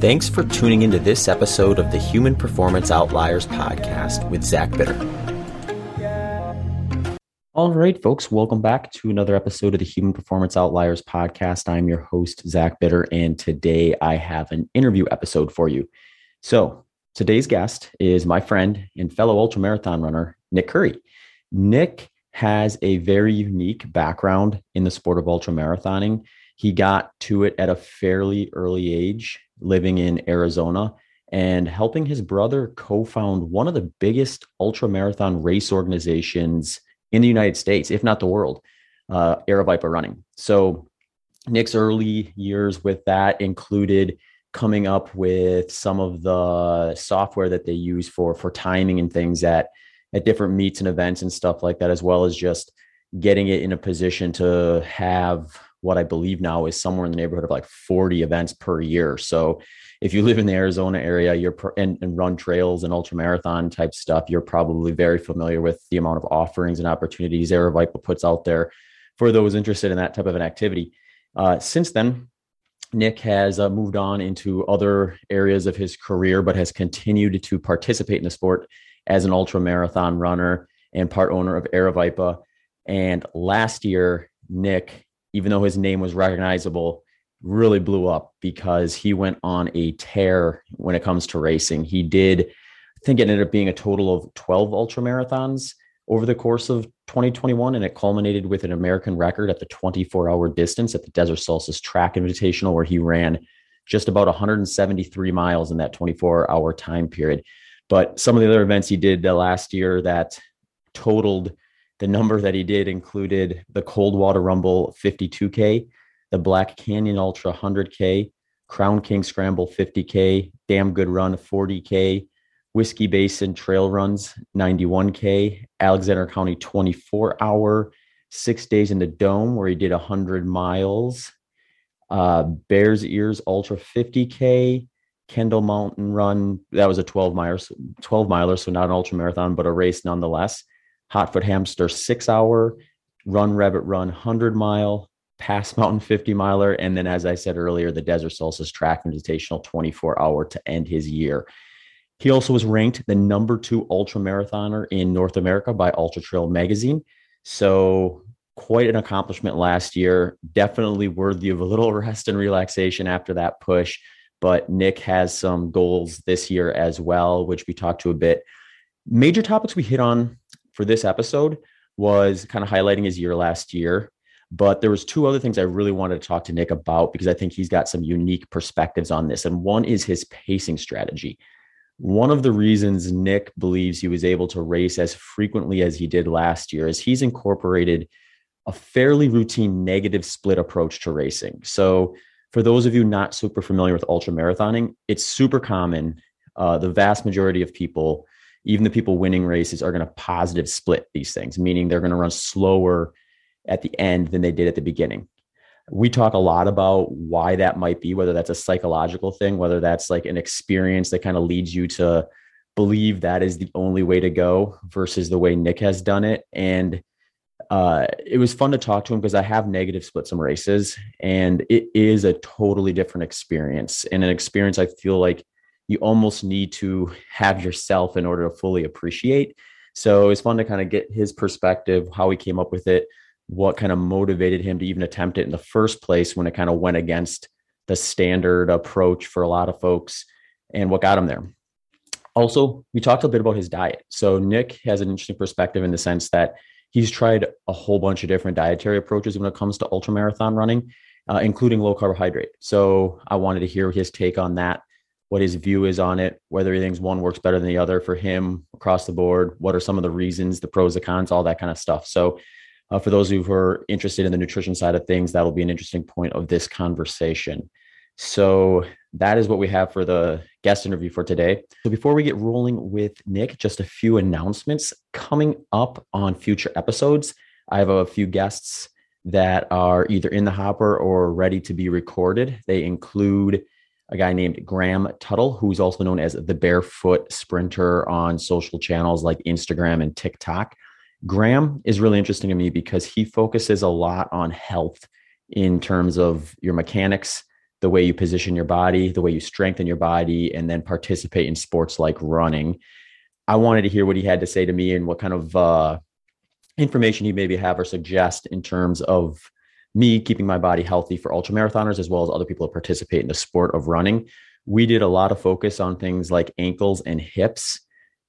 Thanks for tuning into this episode of the Human Performance Outliers podcast with Zach Bitter. All right, folks, welcome back to another episode of the Human Performance Outliers podcast. I'm your host, Zach Bitter, and today I have an interview episode for you. So, today's guest is my friend and fellow ultramarathon runner, Nick Curry. Nick has a very unique background in the sport of ultramarathoning. He got to it at a fairly early age, living in Arizona and helping his brother co found one of the biggest ultra marathon race organizations in the United States, if not the world, uh, Aravaipa Running. So, Nick's early years with that included coming up with some of the software that they use for for timing and things at at different meets and events and stuff like that as well as just getting it in a position to have what I believe now is somewhere in the neighborhood of like 40 events per year. So if you live in the Arizona area, you're and, and run trails and ultra marathon type stuff, you're probably very familiar with the amount of offerings and opportunities Aravaipa puts out there for those interested in that type of an activity. Uh, since then, Nick has uh, moved on into other areas of his career, but has continued to participate in the sport as an ultra marathon runner and part owner of Aravaipa. And last year, Nick even though his name was recognizable, really blew up because he went on a tear when it comes to racing. He did, I think it ended up being a total of 12 ultra marathons over the course of 2021, and it culminated with an American record at the 24 hour distance at the Desert Solstice Track Invitational, where he ran just about 173 miles in that 24 hour time period. But some of the other events he did the last year that totaled the number that he did included the Coldwater Rumble 52K, the Black Canyon Ultra 100K, Crown King Scramble 50K, Damn Good Run 40K, Whiskey Basin Trail Runs 91K, Alexander County 24 hour, six days in the Dome where he did 100 miles, uh, Bears Ears Ultra 50K, Kendall Mountain Run. That was a 12 miler, 12 miler, so not an ultra marathon, but a race nonetheless. Hotfoot Hamster six hour, Run Rabbit Run 100 mile, Pass Mountain 50 miler, and then, as I said earlier, the Desert Solstice Track Invitational 24 hour to end his year. He also was ranked the number two ultra marathoner in North America by Ultra Trail Magazine. So, quite an accomplishment last year. Definitely worthy of a little rest and relaxation after that push. But Nick has some goals this year as well, which we talked to a bit. Major topics we hit on for this episode was kind of highlighting his year last year. But there was two other things I really wanted to talk to Nick about because I think he's got some unique perspectives on this. And one is his pacing strategy. One of the reasons Nick believes he was able to race as frequently as he did last year is he's incorporated a fairly routine negative split approach to racing. So, for those of you not super familiar with ultra marathoning, it's super common. Uh, the vast majority of people even the people winning races are going to positive split these things, meaning they're going to run slower at the end than they did at the beginning. We talk a lot about why that might be, whether that's a psychological thing, whether that's like an experience that kind of leads you to believe that is the only way to go versus the way Nick has done it. And uh, it was fun to talk to him because I have negative split some races, and it is a totally different experience and an experience I feel like you almost need to have yourself in order to fully appreciate. So it's fun to kind of get his perspective, how he came up with it, what kind of motivated him to even attempt it in the first place when it kind of went against the standard approach for a lot of folks and what got him there. Also, we talked a bit about his diet. So Nick has an interesting perspective in the sense that he's tried a whole bunch of different dietary approaches when it comes to ultramarathon running, uh, including low carbohydrate. So I wanted to hear his take on that what his view is on it, whether he thinks one works better than the other for him across the board. What are some of the reasons, the pros, the cons, all that kind of stuff. So, uh, for those who are interested in the nutrition side of things, that'll be an interesting point of this conversation. So, that is what we have for the guest interview for today. So, before we get rolling with Nick, just a few announcements coming up on future episodes. I have a few guests that are either in the hopper or ready to be recorded. They include a guy named Graham Tuttle, who's also known as the Barefoot Sprinter on social channels like Instagram and TikTok. Graham is really interesting to me because he focuses a lot on health in terms of your mechanics, the way you position your body, the way you strengthen your body, and then participate in sports like running. I wanted to hear what he had to say to me and what kind of uh, information he maybe have or suggest in terms of me keeping my body healthy for ultra marathoners as well as other people that participate in the sport of running. We did a lot of focus on things like ankles and hips.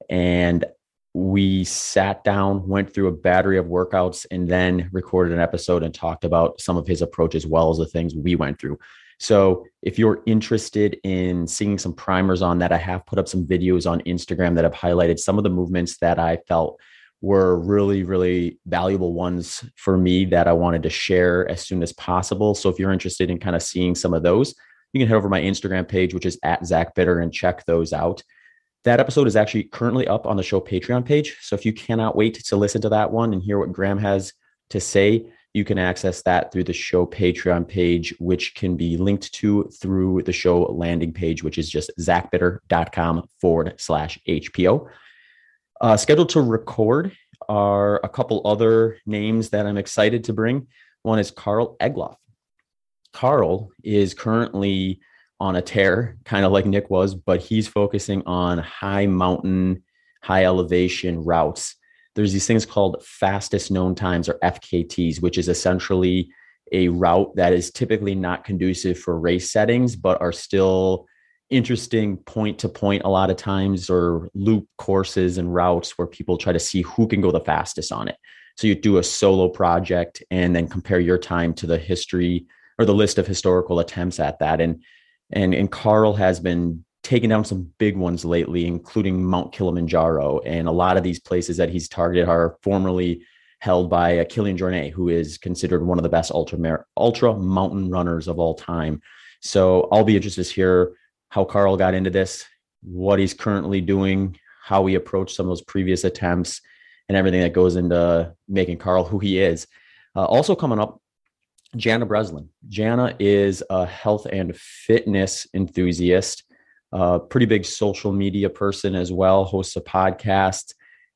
And we sat down, went through a battery of workouts, and then recorded an episode and talked about some of his approach as well as the things we went through. So, if you're interested in seeing some primers on that, I have put up some videos on Instagram that have highlighted some of the movements that I felt were really, really valuable ones for me that I wanted to share as soon as possible. So, if you're interested in kind of seeing some of those, you can head over my Instagram page, which is at Zach Bitter, and check those out. That episode is actually currently up on the show Patreon page. So if you cannot wait to listen to that one and hear what Graham has to say, you can access that through the show Patreon page, which can be linked to through the show landing page, which is just zachbitter.com forward slash HPO. Uh, scheduled to record are a couple other names that I'm excited to bring. One is Karl Egloff. Karl is currently on a tear, kind of like Nick was, but he's focusing on high mountain, high elevation routes. There's these things called fastest known times or FKTs, which is essentially a route that is typically not conducive for race settings, but are still interesting point to point a lot of times or loop courses and routes where people try to see who can go the fastest on it. So you do a solo project and then compare your time to the history or the list of historical attempts at that. And and and Karl has been taking down some big ones lately, including Mount Kilimanjaro. And a lot of these places that he's targeted are formerly held by Kilian Jornet, who is considered one of the best ultra ultra mountain runners of all time. So I'll be interested to hear how Karl got into this, what he's currently doing, how he approached some of those previous attempts, and everything that goes into making Karl who he is. Uh, also coming up Jana Breslin. Jana is a health and fitness enthusiast, a pretty big social media person as well, hosts a podcast,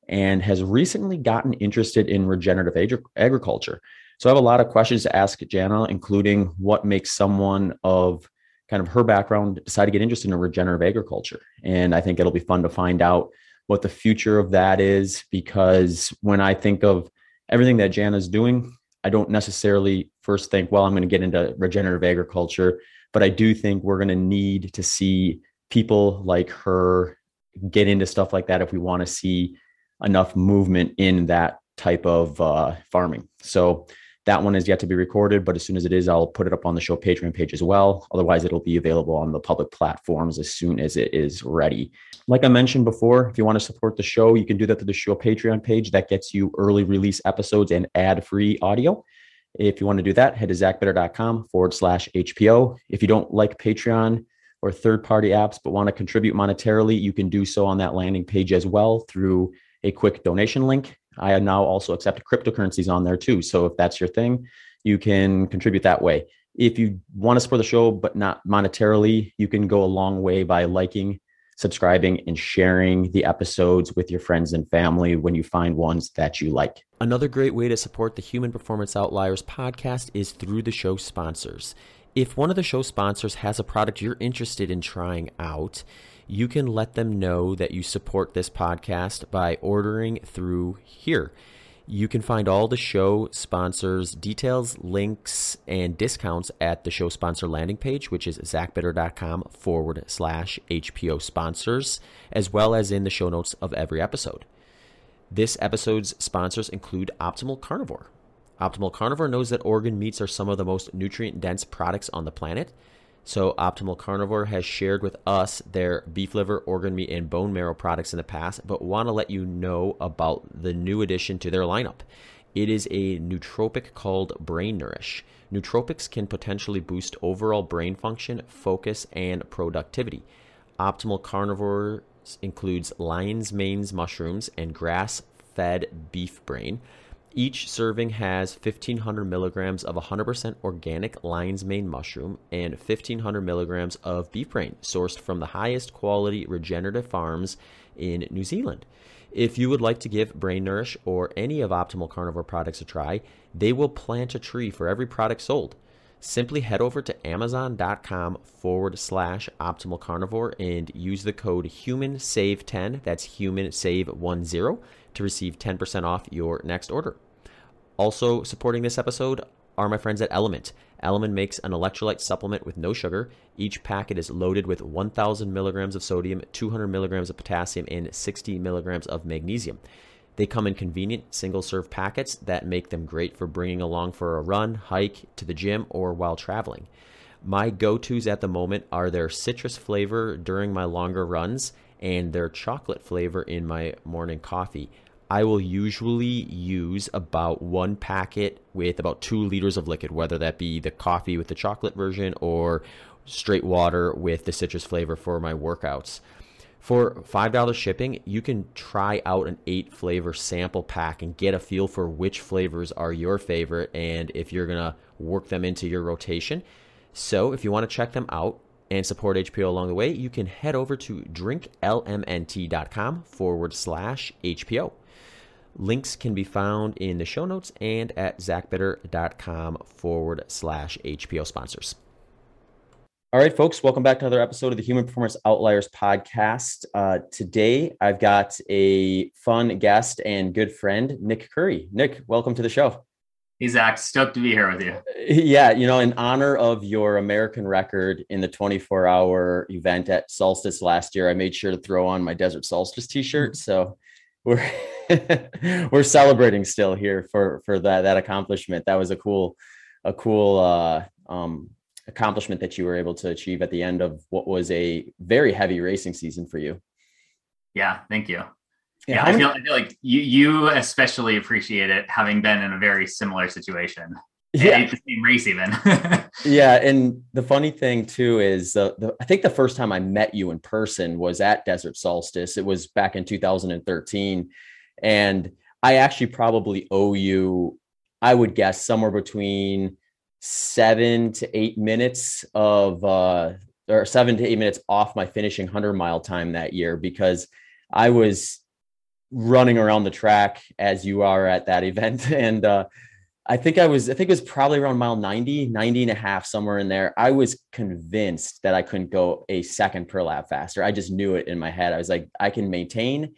and has recently gotten interested in regenerative ag- agriculture. So I have a lot of questions to ask Jana, including what makes someone of kind of her background decide to get interested in regenerative agriculture. And I think it'll be fun to find out what the future of that is because when I think of everything that Jana's doing, I don't necessarily first think, well, I'm going to get into regenerative agriculture, but I do think we're going to need to see people like her get into stuff like that if we want to see enough movement in that type of uh, farming. So that one is yet to be recorded, but as soon as it is, I'll put it up on the show Patreon page as well. Otherwise, it'll be available on the public platforms as soon as it is ready. Like I mentioned before, if you want to support the show, you can do that through the show Patreon page. That gets you early release episodes and ad free audio. If you want to do that, head to zachbitter.com forward slash HPO. If you don't like Patreon or third party apps but want to contribute monetarily, you can do so on that landing page as well through a quick donation link. I now also accept cryptocurrencies on there too. So if that's your thing, you can contribute that way. If you want to support the show but not monetarily, you can go a long way by liking, subscribing, and sharing the episodes with your friends and family when you find ones that you like. Another great way to support the Human Performance Outliers podcast is through the show sponsors. If one of the show sponsors has a product you're interested in trying out, you can let them know that you support this podcast by ordering through here. You can find all the show sponsors' details, links, and discounts at the show sponsor landing page, which is zachbitter.com forward slash HPO sponsors, as well as in the show notes of every episode. This episode's sponsors include Optimal Carnivore. Optimal Carnivore knows that organ meats are some of the most nutrient dense products on the planet. So, Optimal Carnivore has shared with us their beef liver, organ meat, and bone marrow products in the past, but want to let you know about the new addition to their lineup. It is a nootropic called Brain Nourish. Nootropics can potentially boost overall brain function, focus, and productivity. Optimal Carnivore includes lion's manes mushrooms and grass fed beef brain. Each serving has 1500 milligrams of 100% organic lion's mane mushroom and 1500 milligrams of beef brain, sourced from the highest quality regenerative farms in New Zealand. If you would like to give Brain Nourish or any of Optimal Carnivore products a try, they will plant a tree for every product sold. simply head over to amazon.com forward slash optimal carnivore and use the code human save 10 that's human save 10 to receive 10% off your next order also supporting this episode are my friends at LMNT LMNT makes an electrolyte supplement with no sugar each packet is loaded with 1000 milligrams of sodium 200 milligrams of potassium and 60 milligrams of magnesium they come in convenient single serve packets that make them great for bringing along for a run, hike, to the gym, or while traveling. My go tos at the moment are their citrus flavor during my longer runs and their chocolate flavor in my morning coffee. I will usually use about one packet with about two liters of liquid, whether that be the coffee with the chocolate version or straight water with the citrus flavor for my workouts. For $5 shipping, you can try out an eight flavor sample pack and get a feel for which flavors are your favorite and if you're to work them into your rotation. So, if you want to check them out and support HPO along the way, you can head over to drinklmnt.com forward slash HPO. Links can be found in the show notes and at zachbitter.com forward slash HPO sponsors. All right, folks, welcome back to another episode of the Human Performance Outliers podcast. Uh, today, I've got a fun guest and good friend, Nick Curry. Nick, welcome to the show. Hey, Zach, stoked to be here with you. Yeah, you know, in honor of your American record in the 24 hour event at Solstice last year, I made sure to throw on my Desert Solstice t shirt. So we're. we're celebrating still here for for that that accomplishment. That was a cool a cool uh, um, accomplishment that you were able to achieve at the end of what was a very heavy racing season for you. Yeah, thank you. Yeah, yeah I, feel, I feel like you you especially appreciate it having been in a very similar situation. Yeah, the same race even. yeah, and the funny thing too is uh, the, I think the first time I met you in person was at Desert Solstice. It was back in 2013, and I actually probably owe you, I would guess, somewhere between seven to eight minutes of uh, or seven to eight minutes off my finishing 100 mile time that year because I was running around the track as you are at that event. And uh, I think I was, I think it was probably around mile 90, 90 and a half, somewhere in there. I was convinced that I couldn't go a second per lap faster. I just knew it in my head. I was like, I can maintain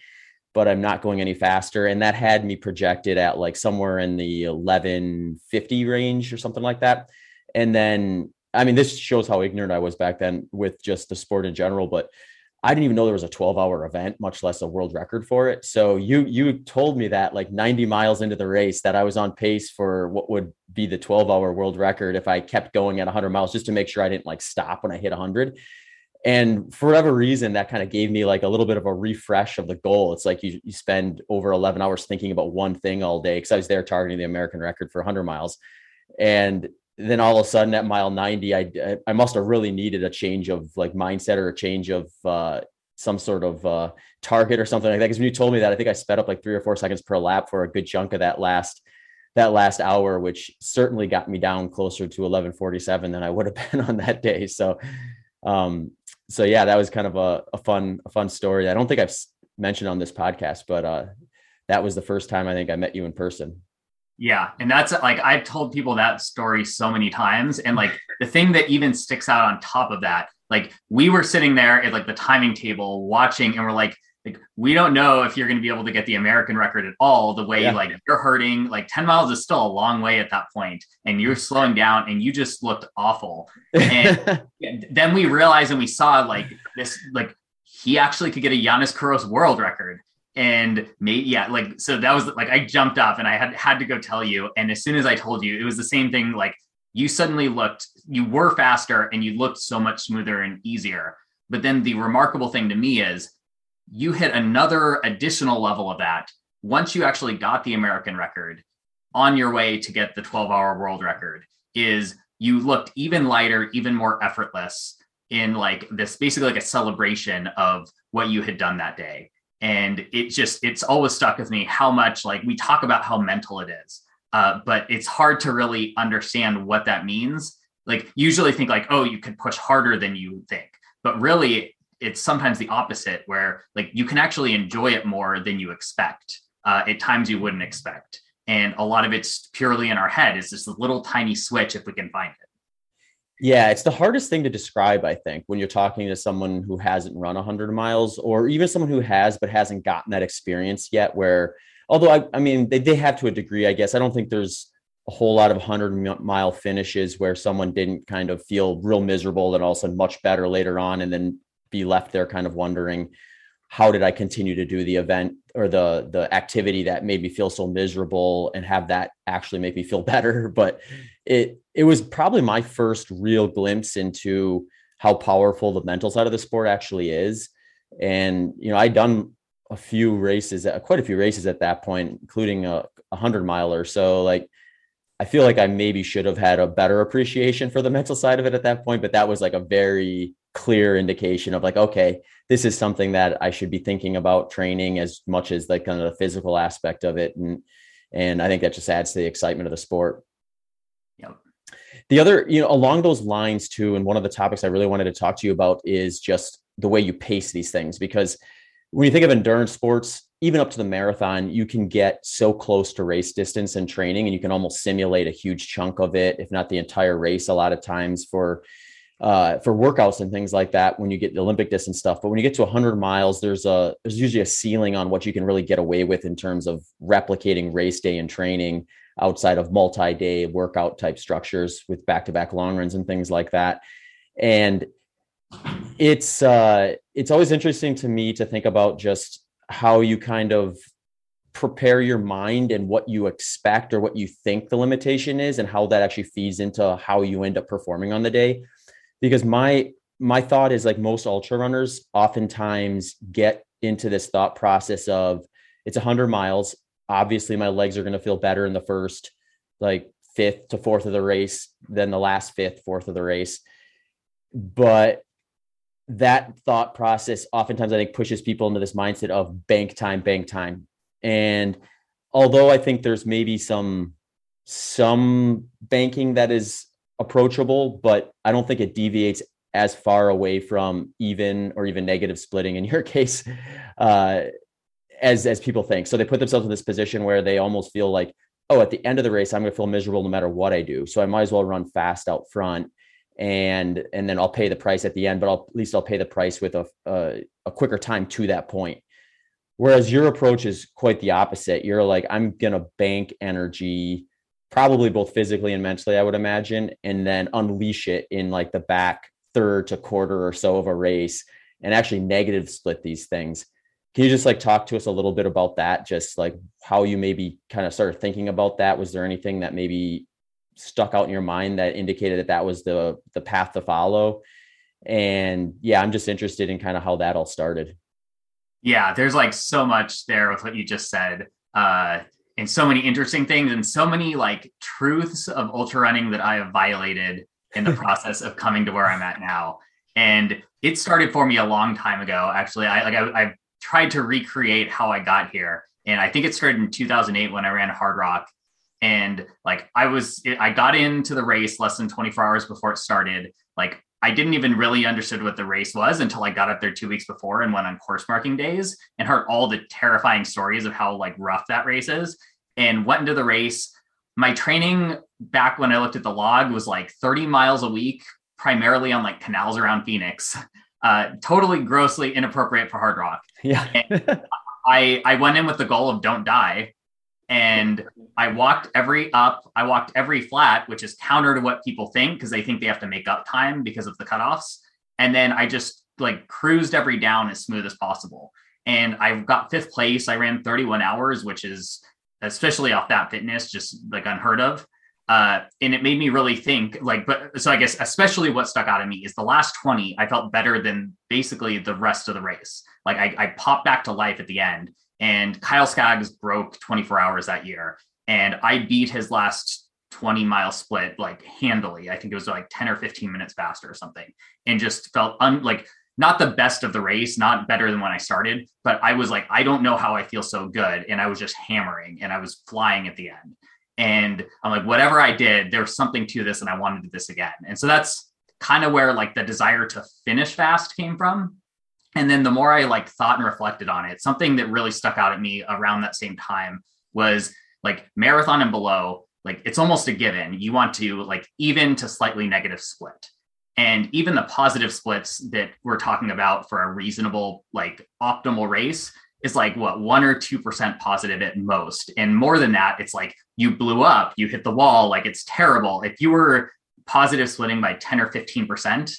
but I'm not going any faster. And that had me projected at like somewhere in the 1150 range or something like that. And then, I mean, this shows how ignorant I was back then with just the sport in general, but I didn't even know there was a 12 hour event, much less a world record for it. So you, you told me that like 90 miles into the race that I was on pace for what would be the 12 hour world record if I kept going at 100 miles just to make sure I didn't like stop when I hit 100 and for whatever reason that kind of gave me like a little bit of a refresh of the goal. It's like you, you spend over 11 hours thinking about one thing all day because i was there targeting the american record for 100 miles. And then all of a sudden at mile 90 i i must have really needed a change of like mindset or a change of uh, some sort of uh, target or something like that because when you told me that i think i sped up like three or four seconds per lap for a good chunk of that last that last hour which certainly got me down closer to 1147 than i would have been on that day so um, so yeah, that was kind of a, a fun, a fun story. I don't think I've mentioned on this podcast, but uh, that was the first time I think I met you in person. Yeah. And that's like, I've told people that story so many times. And like the thing that even sticks out on top of that, like we were sitting there at like the timing table watching and we're like, like we don't know if you're going to be able to get the American record at all the way yeah. like you're hurting like 10 miles is still a long way at that point and you're slowing down and you just looked awful and then we realized and we saw like this like he actually could get a Yiannis Kouros world record and maybe yeah like so that was like I jumped up and I had had to go tell you and as soon as I told you it was the same thing like you suddenly looked you were faster and you looked so much smoother and easier but then the remarkable thing to me is you hit another additional level of that once you actually got the American record on your way to get the 12 hour world record is you looked even lighter, even more effortless in like this basically like a celebration of what you had done that day. And it just, it's always stuck with me how much like we talk about how mental it is, uh, but it's hard to really understand what that means. Like usually think like, oh, you could push harder than you think, but really it's sometimes the opposite where like you can actually enjoy it more than you expect uh, at times you wouldn't expect. And a lot of it's purely in our head. It's just a little tiny switch if we can find it Yeah, it's the hardest thing to describe, I think, when you're talking to someone who hasn't run 100 miles or even someone who has but hasn't gotten that experience yet. Where, although I, I mean, they, they have to a degree, I guess. I don't think there's a whole lot of 100 mile finishes where someone didn't kind of feel real miserable and all of a sudden much better later on and then be left there kind of wondering how did I continue to do the event or the the activity that made me feel so miserable and have that actually make me feel better but it it was probably my first real glimpse into how powerful the mental side of the sport actually is and you know I'd done a few races uh, quite a few races at that point including a, a 100 mile or so like I feel like I maybe should have had a better appreciation for the mental side of it at that point, but that was like a very clear indication of like, okay, this is something that I should be thinking about training as much as like kind of the physical aspect of it. And and I think that just adds to the excitement of the sport. Yep. The other, you know, along those lines too, and one of the topics I really wanted to talk to you about is just the way you pace these things because when you think of endurance sports, even up to the marathon, you can get so close to race distance and training, and you can almost simulate a huge chunk of it, if not the entire race, a lot of times for uh, for workouts and things like that when you get the Olympic distance stuff. But when you get to 100 miles, there's a there's usually a ceiling on what you can really get away with in terms of replicating race day and training outside of multi-day workout type structures with back-to-back long runs and things like that. And it's uh, it's always interesting to me to think about just how you kind of prepare your mind and what you expect or what you think the limitation is and how that actually feeds into how you end up performing on the day because my my thought is like most ultra runners oftentimes get into this thought process of it's 100 miles obviously my legs are going to feel better in the first like fifth to fourth of the race than the last fifth fourth of the race but that thought process oftentimes I think pushes people into this mindset of bank time, bank time. And although I think there's maybe some some banking that is approachable, but I don't think it deviates as far away from even or even negative splitting in your case uh, as as people think. So they put themselves in this position where they almost feel like, oh, at the end of the race, I'm going to feel miserable no matter what I do. So I might as well run fast out front and and then I'll pay the price at the end, but I'll, at least I'll pay the price with a, a, a quicker time to that point. Whereas your approach is quite the opposite. You're like, I'm gonna bank energy, probably both physically and mentally, I would imagine, and then unleash it in like the back third to quarter or so of a race, and actually negative split these things. Can you just like talk to us a little bit about that? Just like how you maybe kind of started thinking about that. Was there anything that maybe stuck out in your mind that indicated that that was the the path to follow and yeah i'm just interested in kind of how that all started yeah there's like so much there with what you just said uh and so many interesting things and so many like truths of ultra running that i have violated in the process of coming to where i'm at now and it started for me a long time ago actually i like I, I tried to recreate how i got here. And i think it started in 2008 when i ran Hardrock. and like i was i got into the race less than 24 hours before it started. Like i didn't even really understood what the race was until i got up there two weeks before and went on course marking days and heard all the terrifying stories of how like rough that race is and went into the race. My training back when i looked at the log was like 30 miles a week primarily on like canals around phoenix uh, totally grossly inappropriate for Hardrock yeah i i went in with the goal of don't die and I walked every up, I walked every flat, which is counter to what people think because they think they have to make up time because of the cutoffs. And then I just like cruised every down as smooth as possible. And I got fifth place. I ran 31 hours, which is especially off that fitness, just like unheard of. Uh, and it made me really think like, but so I guess especially what stuck out of me is the last 20, I felt better than basically the rest of the race. Like I, I popped back to life at the end and Kyle Skaggs broke 24 hours that year. And I beat his last 20 mile split like handily. I think it was like 10 or 15 minutes faster or something. And just felt un- like not the best of the race, not better than when I started, but I was like, I don't know how I feel so good. And I was just hammering and I was flying at the end. And I'm like, whatever I did, there's something to this and I wanted to do this again. And so that's kind of where like the desire to finish fast came from. And then the more i like thought and reflected on it something that really stuck out at me around that same time was like marathon and below like it's almost a given. You want to like even to slightly negative split. And even the positive splits that we're talking about for a reasonable, like optimal race is like what one or two percent positive at most. And more than that, it's like you blew up, you hit the wall, like it's terrible. If you were positive splitting by 10 or 15 percent,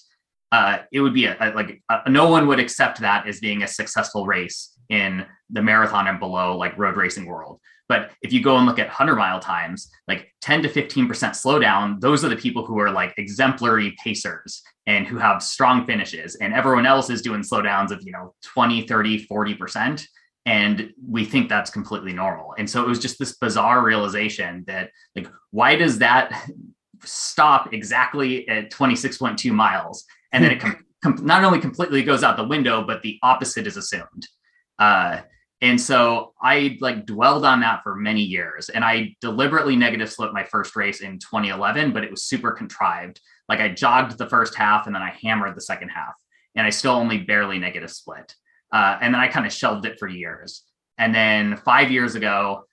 uh, it would be a, a like a, no one would accept that as being a successful race in the marathon and below, like road racing world. But if you go and look at 100 mile times, like 10 to 15% slowdown, those are the people who are like exemplary pacers and who have strong finishes. And everyone else is doing slowdowns of, you know, 20, 30, 40%. And we think that's completely normal. And so it was just this bizarre realization that, like, why does that stop exactly at 26.2 miles? And then it com- com- not only completely goes out the window, but the opposite is assumed. Uh, and so I like dwelled on that for many years. And I deliberately negative split my first race in 2011, but it was super contrived. Like I jogged the first half and then I hammered the second half. And I still only barely negative split. Uh, and then I kind of shelved it for years. And then five years ago,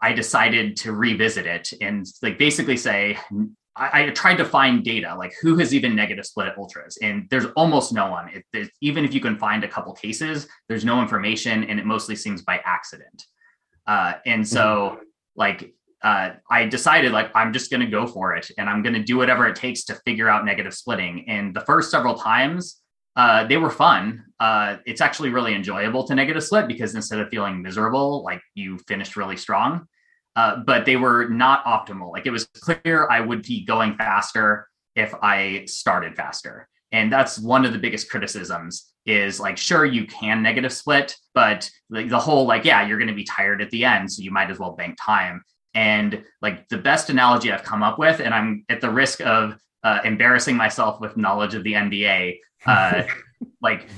I decided to revisit it and like basically say, I, I, tried to find data like who has even negative split at ultras, and there's almost no one. It, even if you can find a couple cases, there's no information, and it mostly seems by accident. Uh, and so, mm-hmm. like, uh, I decided like I'm just going to go for it, and I'm going to do whatever it takes to figure out negative splitting. And the first several times, uh, they were fun. Uh, it's actually really enjoyable to negative split because instead of feeling miserable, like you finished really strong. Uh, but they were not optimal. Like it was clear I would be going faster if I started faster. And that's one of the biggest criticisms is like, sure, you can negative split, but like the whole, like, yeah, you're going to be tired at the end. So you might as well bank time. And like the best analogy I've come up with, and I'm at the risk of uh, embarrassing myself with knowledge of the NBA, uh, like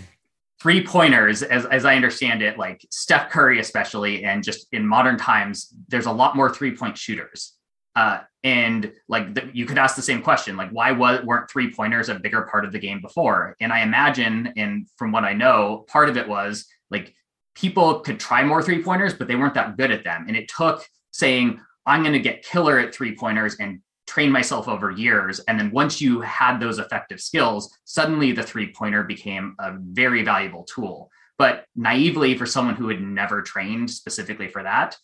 three pointers, as, as I understand it, like Steph Curry, especially, and just in modern times, there's a lot more three point shooters. Uh, and like the, you could ask the same question, like why was, weren't three pointers a bigger part of the game before? And I imagine, and from what I know, part of it was like people could try more three pointers, but they weren't that good at them. And it took saying, I'm going to get killer at three pointers and train myself over years. And then once you had those effective skills, suddenly the three pointer became a very valuable tool. But naively, for someone who had never trained specifically for that,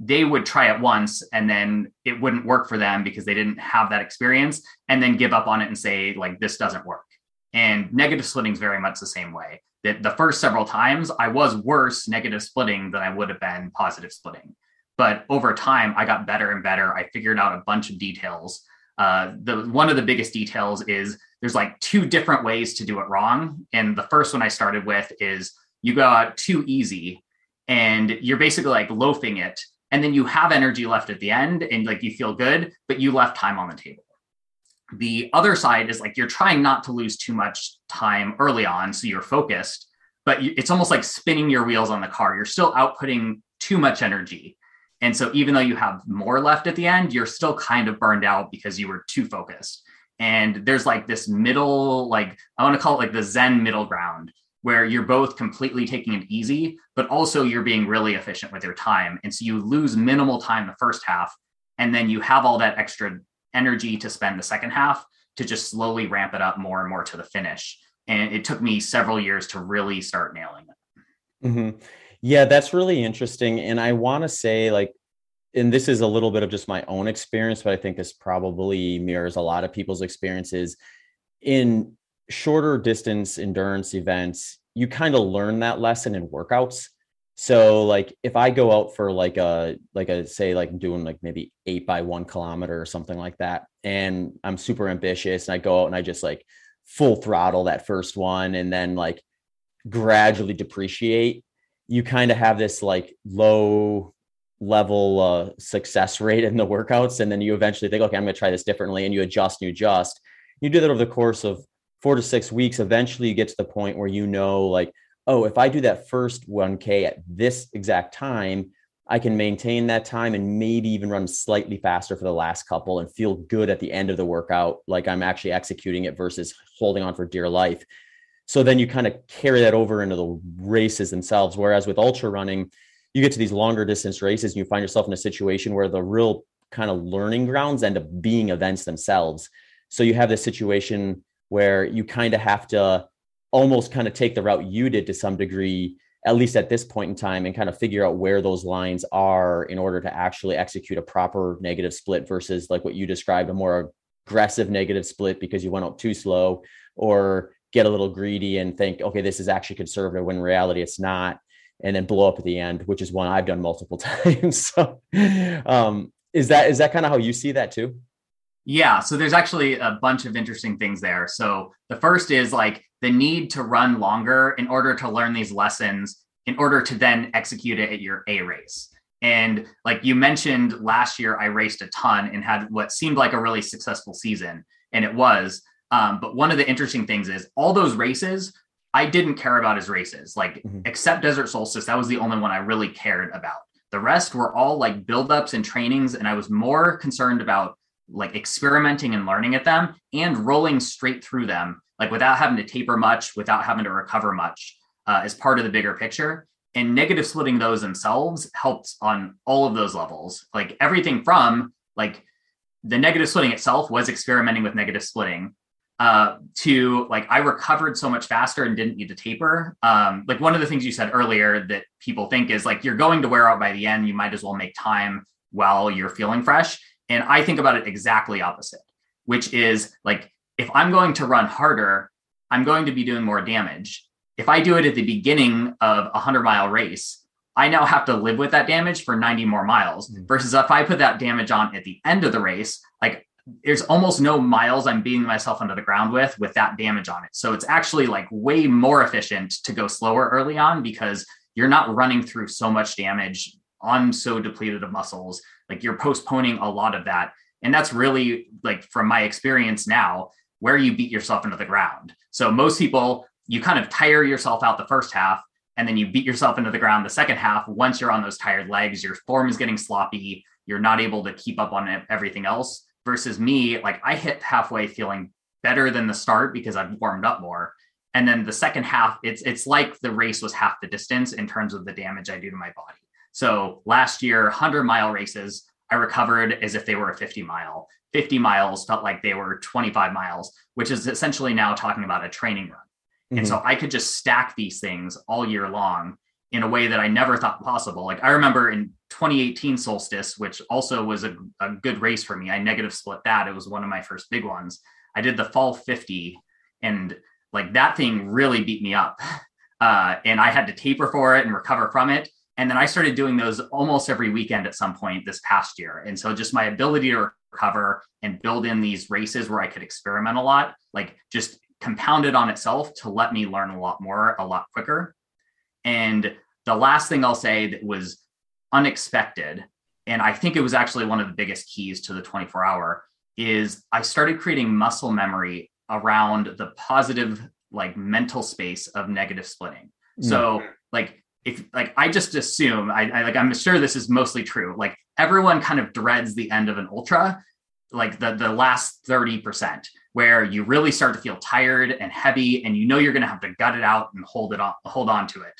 they would try it once and then it wouldn't work for them because they didn't have that experience and then give up on it and say, like, this doesn't work. And negative splitting is very much the same way. That the first several times I was worse negative splitting than I would have been positive splitting. But over time, I got better and better. I figured out a bunch of details. Uh, the one of the biggest details is there's like two different ways to do it wrong. And the first one I started with is you go out too easy, and you're basically like loafing it, and then you have energy left at the end, and like you feel good, but you left time on the table. The other side is like you're trying not to lose too much time early on, so you're focused, but it's almost like spinning your wheels on the car. You're still outputting too much energy and so even though you have more left at the end, you're still kind of burned out because you were too focused. And there's like this middle, like I want to call it like the Zen middle ground where you're both completely taking it easy, but also you're being really efficient with your time. And so you lose minimal time the first half, and then you have all that extra energy to spend the second half to just slowly ramp it up more and more to the finish. And it took me several years to really start nailing it. Mm-hmm. Yeah, that's really interesting. And I want to say, like, and this is a little bit of just my own experience, but I think this probably mirrors a lot of people's experiences in shorter distance endurance events. You kind of learn that lesson in workouts. So, like, if I go out for like a, like a, say, like doing like maybe eight by one kilometer or something like that, and I'm super ambitious and I go out and I just like full throttle that first one and then like gradually depreciate you kind of have this like low level uh, success rate in the workouts and then you eventually think okay i'm going to try this differently and you adjust and you adjust. You do that over the course of four to six weeks. Eventually you get to the point where you know like oh if i do that first 1k at this exact time i can maintain that time and maybe even run slightly faster for the last couple and feel good at the end of the workout like i'm actually executing it versus holding on for dear life so then you kind of carry that over into the races themselves. Whereas with ultra running, you get to these longer distance races and you find yourself in a situation where the real kind of learning grounds end up being events themselves. So you have this situation where you kind of have to almost kind of take the route you did to some degree at least at this point in time and kind of figure out where those lines are in order to actually execute a proper negative split versus like what you described a more aggressive negative split because you went up too slow or get a little greedy and think okay this is actually conservative when in reality it's not and then blow up at the end which is one i've done multiple times so um, is that is that kind of how you see that too yeah so there's actually a bunch of interesting things there so the first is like the need to run longer in order to learn these lessons in order to then execute it at your A race. And like you mentioned last year, I raced a ton and had what seemed like a really successful season, and it was. Um, but one of the interesting things is all those races I didn't care about as races, like mm-hmm. except Desert Solstice. That was the only one I really cared about. The rest were all like buildups and trainings, and I was more concerned about like experimenting and learning at them and rolling straight through them like without having to taper much, without having to recover much, uh, as part of the bigger picture. And negative splitting those themselves helped on all of those levels. Like everything from like the negative splitting itself was experimenting with negative splitting uh, to like I recovered so much faster and didn't need to taper. Um, like one of the things you said earlier that people think is like you're going to wear out by the end. You might as well make time while you're feeling fresh. And I think about it exactly opposite, which is like if I'm going to run harder, I'm going to be doing more damage. If I do it at the beginning of a 100 mile race, I now have to live with that damage for 90 more miles mm-hmm. versus if I put that damage on at the end of the race, like there's almost no miles I'm beating myself under the ground with with that damage on it. So it's actually like way more efficient to go slower early on because you're not running through so much damage on so depleted of muscles. Like you're postponing a lot of that. And that's really like from my experience now, where you beat yourself into the ground. So most people, you kind of tire yourself out the first half and then you beat yourself into the ground the second half. Once you're on those tired legs, your form is getting sloppy. You're not able to keep up on everything else. Versus me, like I hit halfway feeling better than the start because I've warmed up more. And then the second half, it's it's like the race was half the distance in terms of the damage I do to my body. So last year, 100 mile races, I recovered as if they were a 50 mile. 50 miles felt like they were 25 miles, which is essentially now talking about a training run. Mm-hmm. And so I could just stack these things all year long in a way that I never thought possible. Like I remember in 2018 Solstice, which also was a, a good race for me. I negative split that. It was one of my first big ones. I did the fall 50 and like that thing really beat me up. Uh, and I had to taper for it and recover from it. And then I started doing those almost every weekend at some point this past year. And so just my ability to recover and build in these races where I could experiment a lot, like just compounded on itself to let me learn a lot more a lot quicker. And the last thing I'll say that was unexpected, and I think it was actually one of the biggest keys to the 24 hour, is I started creating muscle memory around the positive, like mental space of negative splitting. Mm. So, like, if like I just assume I, I like I'm sure this is mostly true. Like everyone kind of dreads the end of an ultra, like the the last 30%, where you really start to feel tired and heavy and you know you're gonna have to gut it out and hold it on hold on to it.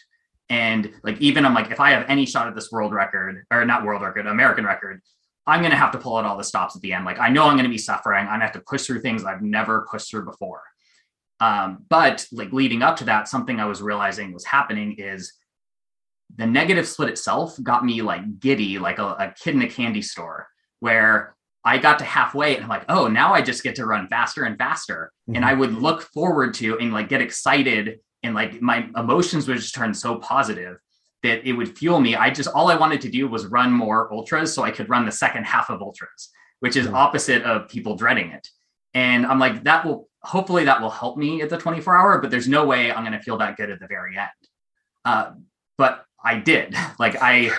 And like even I'm like, if I have any shot at this world record, or not world record, American record, I'm gonna have to pull out all the stops at the end. Like I know I'm gonna be suffering. I'm gonna have to push through things I've never pushed through before. Um, but like leading up to that, something I was realizing was happening is the negative split itself got me like giddy, like a, a kid in a candy store, where I got to halfway and I'm like, oh, now I just get to run faster and faster. Mm-hmm. And I would look forward to and like get excited and like my emotions would just turn so positive that it would fuel me. I just all I wanted to do was run more ultras so I could run the second half of ultras, which is opposite of people dreading it. And I'm like, that will hopefully that will help me at the 24 hour, but there's no way I'm going to feel that good at the very end. Uh, but I did. Like I,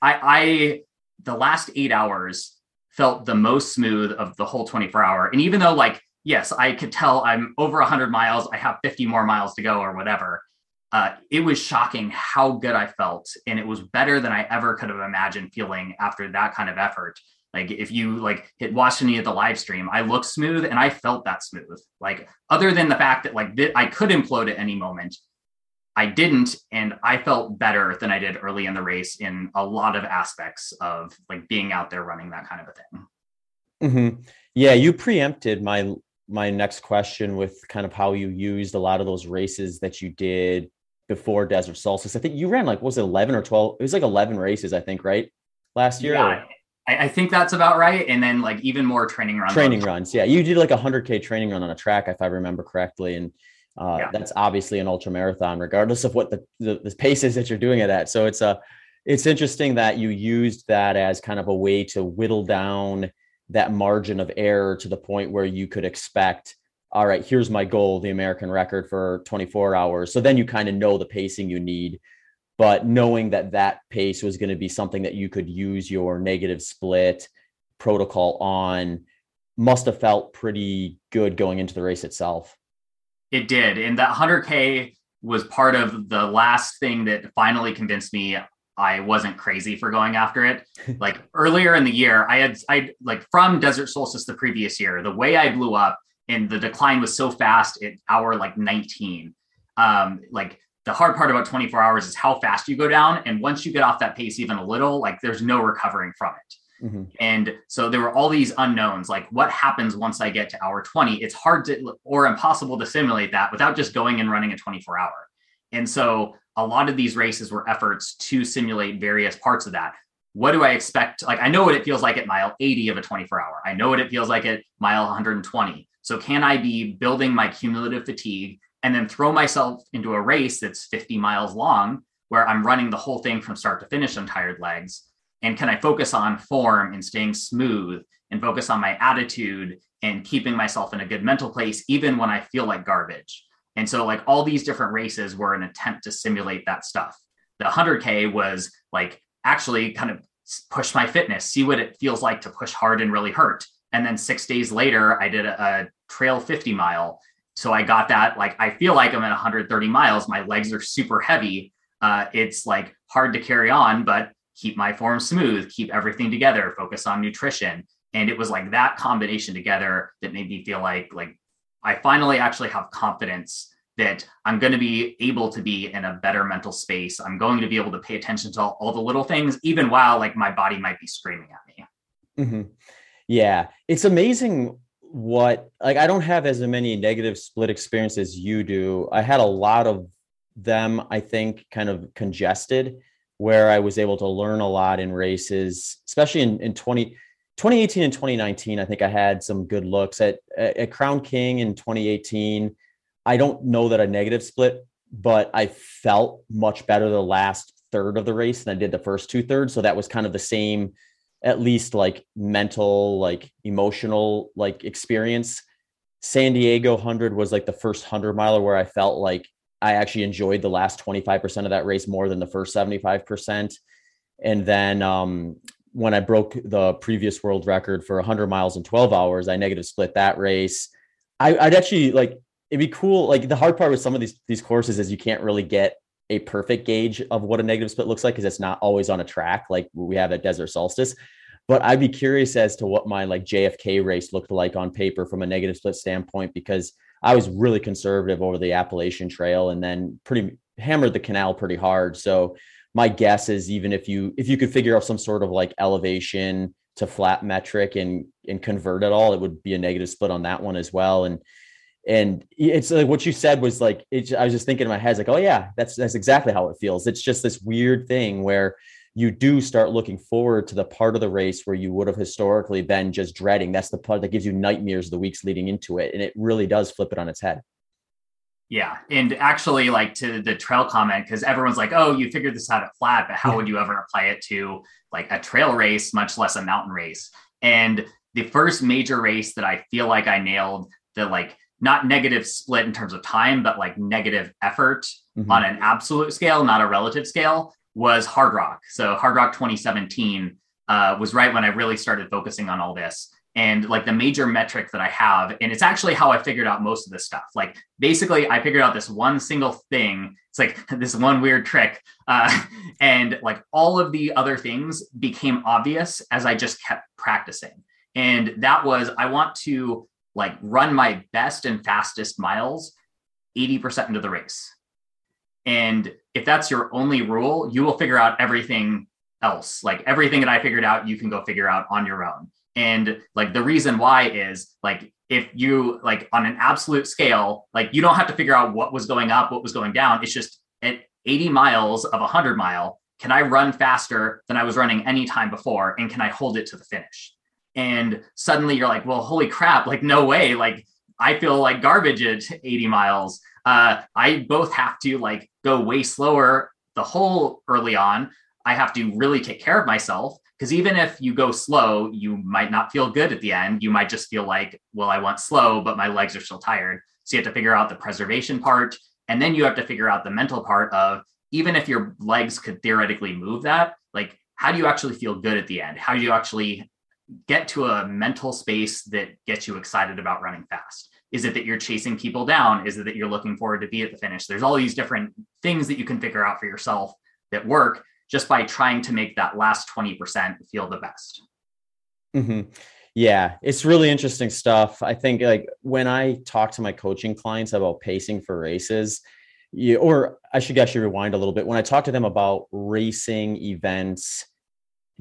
I, I, the last eight hours felt the most smooth of the whole 24 hour. And even though, like, yes, I could tell I'm over 100 miles, I have 50 more miles to go or whatever. Uh, it was shocking how good I felt, and it was better than I ever could have imagined feeling after that kind of effort. Like if you like hit watch any of the live stream, I looked smooth and I felt that smooth. Like other than the fact that like th- I could implode at any moment, I didn't, and I felt better than I did early in the race in a lot of aspects of like being out there running that kind of a thing. Mm-hmm. Yeah, you preempted my my next question with kind of how you used a lot of those races that you did before Desert Solstice. I think you ran like was it 11 or 12? It was like 11 races, I think, right? Last year. Yeah, I, I, think that's about right. And then like even more training runs. Training runs. Yeah. You did like a 100K training run on a track, if I remember correctly. And uh, yeah. that's obviously an ultra marathon, regardless of what the, the, the pace is that you're doing it at. So it's a, it's interesting that you used that as kind of a way to whittle down that margin of error to the point where you could expect all right here's my goal the american record for 24 hours. So then you kind of know the pacing you need. But knowing that that pace was going to be something that you could use your negative split protocol on must have felt pretty good going into the race itself. It did and that 100k was part of the last thing that finally convinced me I wasn't crazy for going after it. like earlier in the year, I had I like from Desert Solstice the previous year, the way I blew up and the decline was so fast at hour like 19. Um, like the hard part about 24 hours is how fast you go down. And once you get off that pace even a little, like there's no recovering from it. Mm-hmm. And so there were all these unknowns, like what happens once I get to hour 20? It's hard to or impossible to simulate that without just going and running a 24 hour. And so a lot of these races were efforts to simulate various parts of that. What do I expect? Like, I know what it feels like at mile 80 of a 24 hour. I know what it feels like at mile 120. So, can I be building my cumulative fatigue and then throw myself into a race that's 50 miles long where I'm running the whole thing from start to finish on tired legs? And can I focus on form and staying smooth and focus on my attitude and keeping myself in a good mental place, even when I feel like garbage? And so, like, all these different races were an attempt to simulate that stuff. The 100K was like actually kind of push my fitness, see what it feels like to push hard and really hurt. And then six days later, I did a, a trail 50 mile. So I got that. Like, I feel like I'm at 130 miles. My legs are super heavy. Uh, it's like hard to carry on, but keep my form smooth, keep everything together, focus on nutrition. And it was like that combination together that made me feel like, like I finally actually have confidence that I'm going to be able to be in a better mental space. I'm going to be able to pay attention to all, all the little things, even while like my body might be screaming at me. Mm-hmm. Yeah, it's amazing what like I don't have as many negative split experiences you do. I had a lot of them, I think, kind of congested, where I was able to learn a lot in races, especially in, in 20. 2018 and 2019, I think I had some good looks at at Crown King in 2018. I don't know that a negative split, but I felt much better the last third of the race than I did the first two thirds. So that was kind of the same, at least like mental, like emotional, like experience. San Diego 100 was like the first 100 miler where I felt like I actually enjoyed the last 25% of that race more than the first 75%. And then um, when I broke the previous world record for 100 miles in 12 hours, I negative split that race. I, would actually like it'd be cool. Like the hard part with some of these these courses is you can't really get a perfect gauge of what a negative split looks like because it's not always on a track like we have at Desert Solstice. But I'd be curious as to what my like JFK race looked like on paper from a negative split standpoint because I was really conservative over the Appalachian Trail and then pretty hammered the canal pretty hard. So my guess is even if you if you could figure out some sort of like elevation to flat metric and and convert it all, it would be a negative split on that one as well. And and it's like what you said was like it, I was just thinking in my head like oh yeah that's that's exactly how it feels. It's just this weird thing where you do start looking forward to the part of the race where you would have historically been just dreading. That's the part that gives you nightmares the weeks leading into it, and it really does flip it on its head. Yeah. And actually, like to the trail comment, because everyone's like, oh, you figured this out at flat, but how yeah. would you ever apply it to like a trail race, much less a mountain race? And the first major race that I feel like I nailed the like not negative split in terms of time, but like negative effort mm-hmm. on an absolute scale, not a relative scale, was Hardrock. So Hardrock 2017 uh, was right when I really started focusing on all this and like the major metric that I have, and it's actually how I figured out most of this stuff. Like basically, I figured out this one single thing. It's like this one weird trick, uh, and like all of the other things became obvious as I just kept practicing. And that was I want to like run my best and fastest miles 80% into the race. And if that's your only rule, you will figure out everything else. Like everything that I figured out, you can go figure out on your own. And like the reason why is like if you like on an absolute scale, like you don't have to figure out what was going up, what was going down. It's just at 80 miles of a 100 mile, can I run faster than I was running any time before? And can I hold it to the finish? And suddenly you're like, well, holy crap, like, no way. Like, I feel like garbage at 80 miles. Uh, I both have to like go way slower the whole early on. I have to really take care of myself because even if you go slow, you might not feel good at the end. You might just feel like, well, I went slow, but my legs are still tired. So you have to figure out the preservation part. And then you have to figure out the mental part of even if your legs could theoretically move that, like, how do you actually feel good at the end? How do you actually get to a mental space that gets you excited about running fast? Is it that you're chasing people down? Is it that you're looking forward to be at the finish? There's all these different things that you can figure out for yourself that work just by trying to make that last 20% feel the best. Mm-hmm. Yeah, it's really interesting stuff. I think like when I talk to my coaching clients about pacing for races, you, or I should actually rewind a little bit. When I talk to them about racing events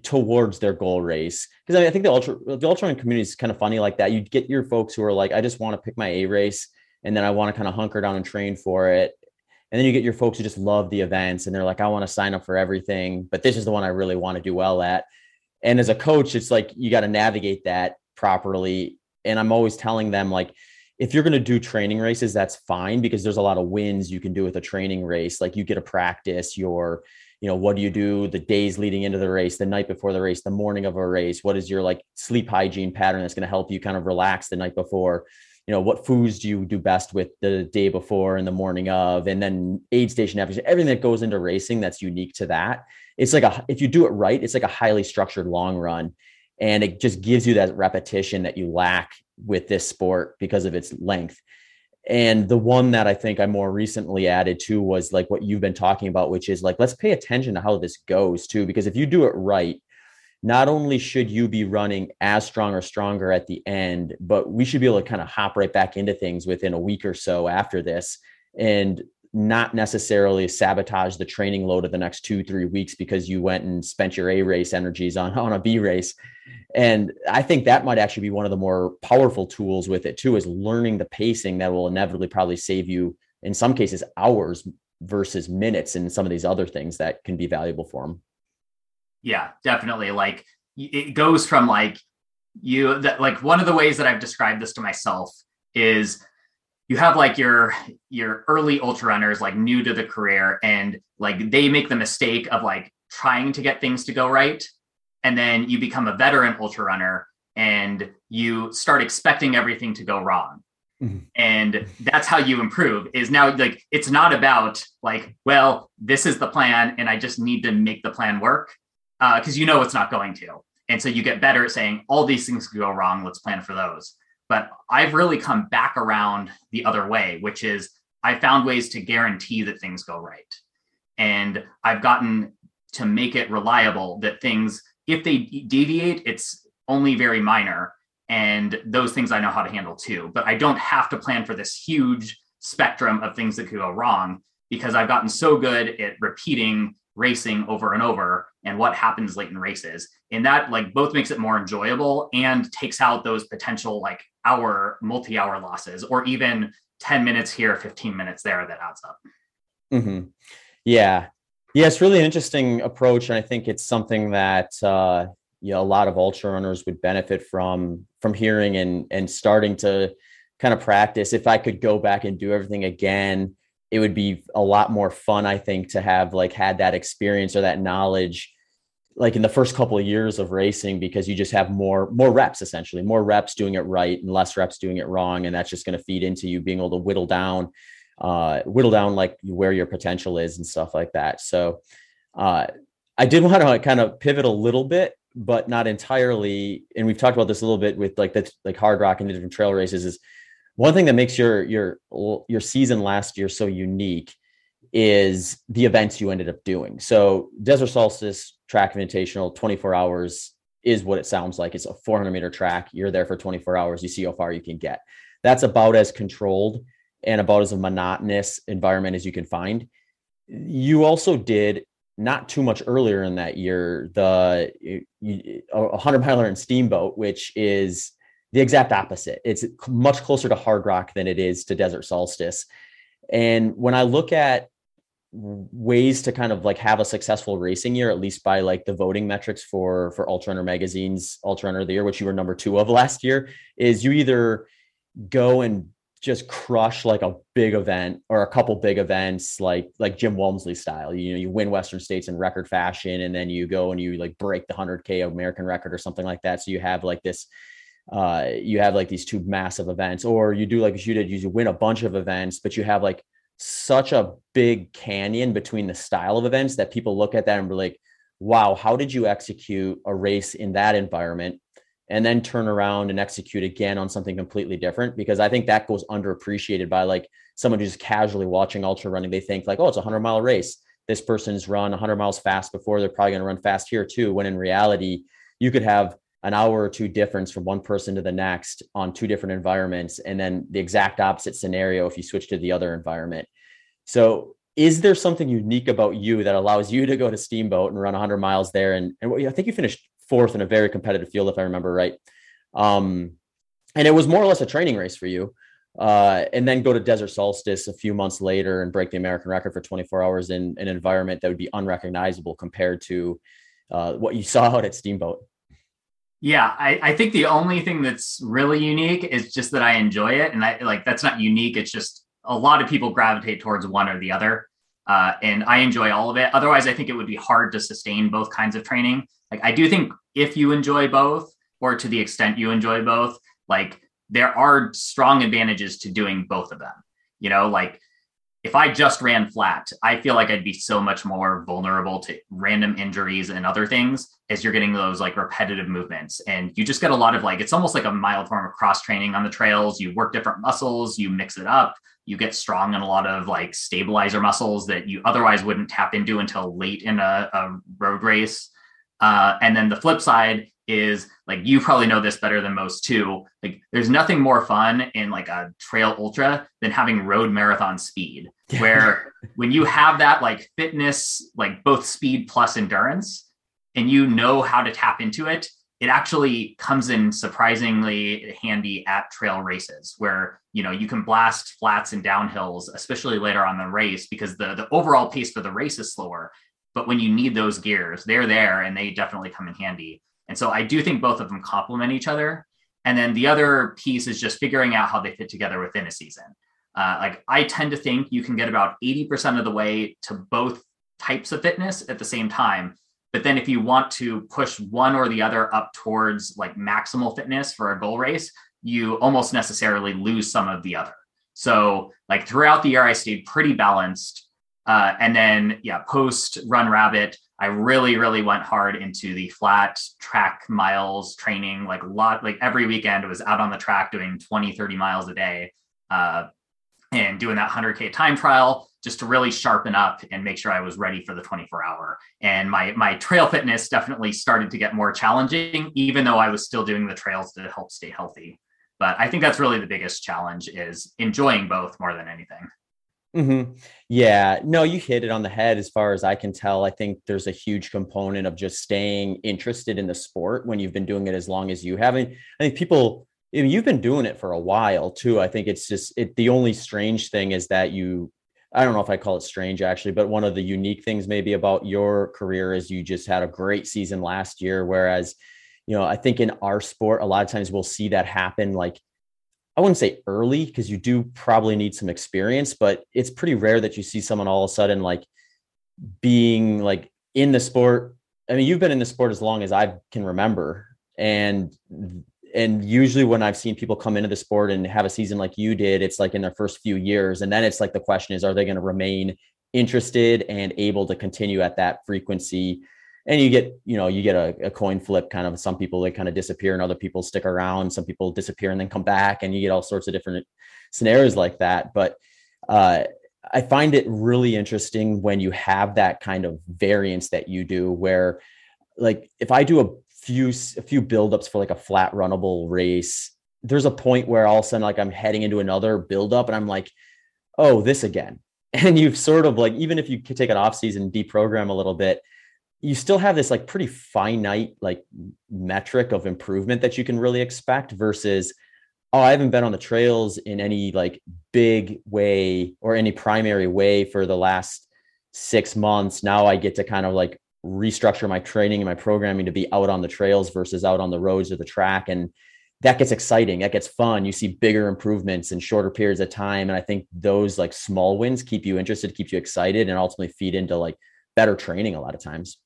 towards their goal race, because I, I think the ultra the ultra community is kind of funny like that. You get your folks who are like, I just want to pick my A race, and then I want to kind of hunker down and train for it. And then you get your folks who just love the events and they're like, I want to sign up for everything, but this is the one I really want to do well at. And as a coach, it's like you got to navigate that properly. And I'm always telling them, like, if you're going to do training races, that's fine because there's a lot of wins you can do with a training race. Like you get to practice your, you know, what do you do the days leading into the race, the night before the race, the morning of a race? What is your like sleep hygiene pattern that's going to help you kind of relax the night before? You know what foods do you do best with the day before and the morning of? And then aid station everything that goes into racing that's unique to that. It's like a if you do it right it's like a highly structured long run. And it just gives you that repetition that you lack with this sport because of its length. And the one that i think i more recently added to was like what you've been talking about which is like let's pay attention to how this goes too because if you do it right not only should you be running as strong or stronger at the end, but we should be able to kind of hop right back into things within a week or so after this and not necessarily sabotage the training load of the next two, three weeks because you went and spent your A race energies on, on a B race. And I think that might actually be one of the more powerful tools with it too, is learning the pacing that will inevitably probably save you in some cases hours versus minutes and some of these other things that can be valuable for them yeah definitely like it goes from like you that like one of the ways that i've described this to myself is you have like your your early ultra runners like new to the career and like they make the mistake of like trying to get things to go right and then you become a veteran ultra runner and you start expecting everything to go wrong mm-hmm. and that's how you improve is now like it's not about like well this is the plan and i just need to make the plan work because uh, you know it's not going to. And so you get better at saying all these things could go wrong. Let's plan for those. But I've really come back around the other way, which is I found ways to guarantee that things go right. And I've gotten to make it reliable that things, if they deviate, it's only very minor. And those things I know how to handle too. But I don't have to plan for this huge spectrum of things that could go wrong because I've gotten so good at repeating racing over and over and what happens late in races. And that like both makes it more enjoyable and takes out those potential like hour multi-hour losses or even 10 minutes here 15 minutes there that adds up. Mm-hmm. yeah. Yeah it's really an interesting approach and i think it's something that uh you know, a lot of ultra runners would benefit from from hearing and and starting to kind of practice. If i could go back and do everything again it would be a lot more fun, I think, to have like had that experience or that knowledge like in the first couple of years of racing because you just have more more reps essentially. More reps doing it right and less reps doing it wrong and that's just going to feed into you being able to whittle down uh whittle down like where your potential is and stuff like that. So uh i did want to kind of pivot a little bit but not entirely and we've talked about this a little bit with like the like Hardrock and the different trail races is one thing that makes your your your season last year so unique is the events you ended up doing. So Desert Solstice Track Invitational, 24 hours is what it sounds like. It's a 400 meter track. You're there for 24 hours. You see how far you can get. That's about as controlled and about as a monotonous environment as you can find. You also did not too much earlier in that year the 100 miler and Steamboat, which is the exact opposite. It's much closer to Hardrock than it is to Desert Solstice. And when I look at ways to kind of like have a successful racing year, at least by like the voting metrics for for Ultra Runner Magazine's Ultra Runner of the Year, which you were number two of last year, is you either go and just crush like a big event or a couple big events like like Jim Walmsley style. You know, you win Western States in record fashion and then you go and you like break the 100k American record or something like that. So you have like this uh you have like these two massive events or you do like you did you win a bunch of events but you have like such a big canyon between the style of events that people look at that and be like wow how did you execute a race in that environment? And then turn around and execute again on something completely different because i think that goes underappreciated by like someone who's casually watching ultra running. They think like oh it's a 100 mile race. This person's run 100 miles fast before. They're probably going to run fast here too when in reality you could have an hour or two difference from one person to the next on two different environments and then the exact opposite scenario if you switch to the other environment so is there something unique about you that allows you to go to steamboat and run 100 miles there and, and i think you finished fourth in a very competitive field, if I remember right. Um, and it was more or less a training race for you. Uh, and then go to Desert Solstice a few months later and break the American record for 24 hours in, an environment that would be unrecognizable compared to uh, what you saw out at Steamboat. Yeah, I, I think the only thing that's really unique is just that I enjoy it. And I like that's not unique. It's just a lot of people gravitate towards one or the other. Uh, and I enjoy all of it. Otherwise, I think it would be hard to sustain both kinds of training. Like, I do think if you enjoy both, or to the extent you enjoy both, like there are strong advantages to doing both of them. You know, like if I just ran flat, I feel like I'd be so much more vulnerable to random injuries and other things as you're getting those like repetitive movements. And you just get a lot of like, it's almost like a mild form of cross training on the trails. You work different muscles, you mix it up you get strong in a lot of like stabilizer muscles that you otherwise wouldn't tap into until late in a, a road race. Uh, and then the flip side is like you probably know this better than most too. Like there's nothing more fun in like a trail ultra than having road marathon speed, where when you have that like fitness, like both speed plus endurance, and you know how to tap into it, it actually comes in surprisingly handy at trail races where you know you can blast flats and downhills especially later on the race because the the overall pace for the race is slower but when you need those gears they're there and they definitely come in handy and so i do think both of them complement each other and then the other piece is just figuring out how they fit together within a season uh, like i tend to think you can get about 80% of the way to both types of fitness at the same time but then if you want to push one or the other up towards like maximal fitness for a goal race, you almost necessarily lose some of the other. So like throughout the year, I stayed pretty balanced. Uh, and then yeah, post Run Rabbit, I really, really went hard into the flat track miles training. Like a lot, like every weekend, was out on the track doing 20, 30 miles a day uh, and doing that 100K time trial just to really sharpen up and make sure I was ready for the 24 hour. And my my trail fitness definitely started to get more challenging, even though I was still doing the trails to help stay healthy. But I think that's really the biggest challenge is enjoying both more than anything. Mm-hmm. Yeah, no, you hit it on the head as far as I can tell. I think there's a huge component of just staying interested in the sport when you've been doing it as long as you haven't. I think people I mean, you've been doing it for a while too. I think it's just it. The only strange thing is that you I don't know if I call it strange actually, but one of the unique things maybe about your career is you just had a great season last year. Whereas, you know, I think in our sport, a lot of times we'll see that happen like, I wouldn't say early because you do probably need some experience, but it's pretty rare that you see someone all of a sudden like being like in the sport. I mean, you've been in the sport as long as I can remember. And and usually when I've seen people come into the sport and have a season like you did, it's like in their first few years. And then it's like the question is, are they going to remain interested and able to continue at that frequency? And you get, you know, you get a, a coin flip kind of some people they kind of disappear and other people stick around. Some people disappear and then come back and you get all sorts of different scenarios like that. But uh, I find it really interesting when you have that kind of variance that you do where like if I do a few a few buildups for like a flat runnable race, there's a point where all of a sudden like I'm heading into another buildup and I'm like, oh, this again. And you've sort of like even if you could take an off season, deprogram a little bit, you still have this like pretty finite like metric of improvement that you can really expect versus oh i haven't been on the trails in any like big way or any primary way for the last six months. Now i get to kind of like restructure my training and my programming to be out on the trails versus out on the roads or the track. And that gets exciting. That gets fun. You see bigger improvements in shorter periods of time. And i think those like small wins keep you interested keep you excited and ultimately feed into like better training a lot of times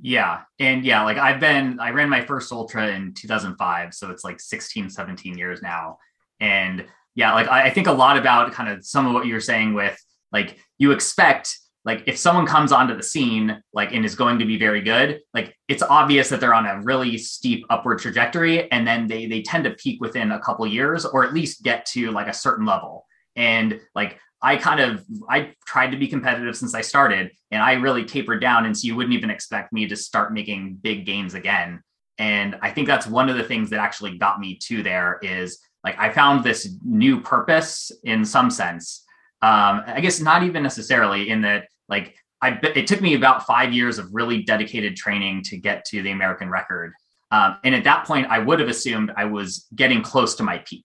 yeah. And yeah, like I've been, I ran my first ultra in 2005. So it's like 16, 17 years now. And yeah, like I, I think a lot about kind of some of what you're saying with like you expect like if someone comes onto the scene like and is going to be very good like it's obvious that they're on a really steep upward trajectory and then they they tend to peak within a couple years or at least get to like a certain level and like I kind of I tried to be competitive since I started and I really tapered down and so you wouldn't even expect me to start making big gains again. And I think that's one of the things that actually got me to there is like I found this new purpose in some sense. Um, I guess not even necessarily in that like I it took me about five years of really dedicated training to get to the American record. Um, and at that point, I would have assumed I was getting close to my peak.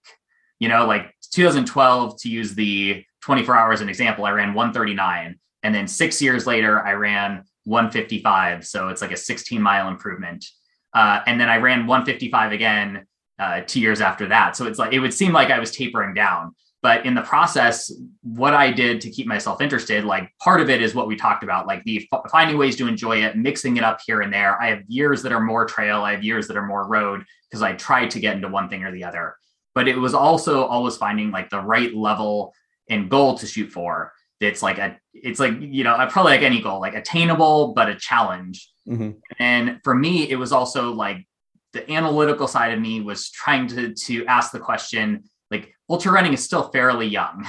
You know, like 2012 to use the 24 hours an example, I ran 139. And then six years later, I ran 155. So it's like a 16 mile improvement. Uh, and then I ran 155 again uh, two years after that. So it's like, it would seem like I was tapering down. But in the process, what I did to keep myself interested, like part of it is what we talked about, like the f- finding ways to enjoy it, mixing it up here and there. I have years that are more trail, I have years that are more road because I tried to get into one thing or the other. But it was also always finding like the right level and goal to shoot for it's like a it's like you know probably like any goal like attainable but a challenge. Mm-hmm. and for me it was also like the analytical side of me was trying to to ask the question like ultra running is still fairly young.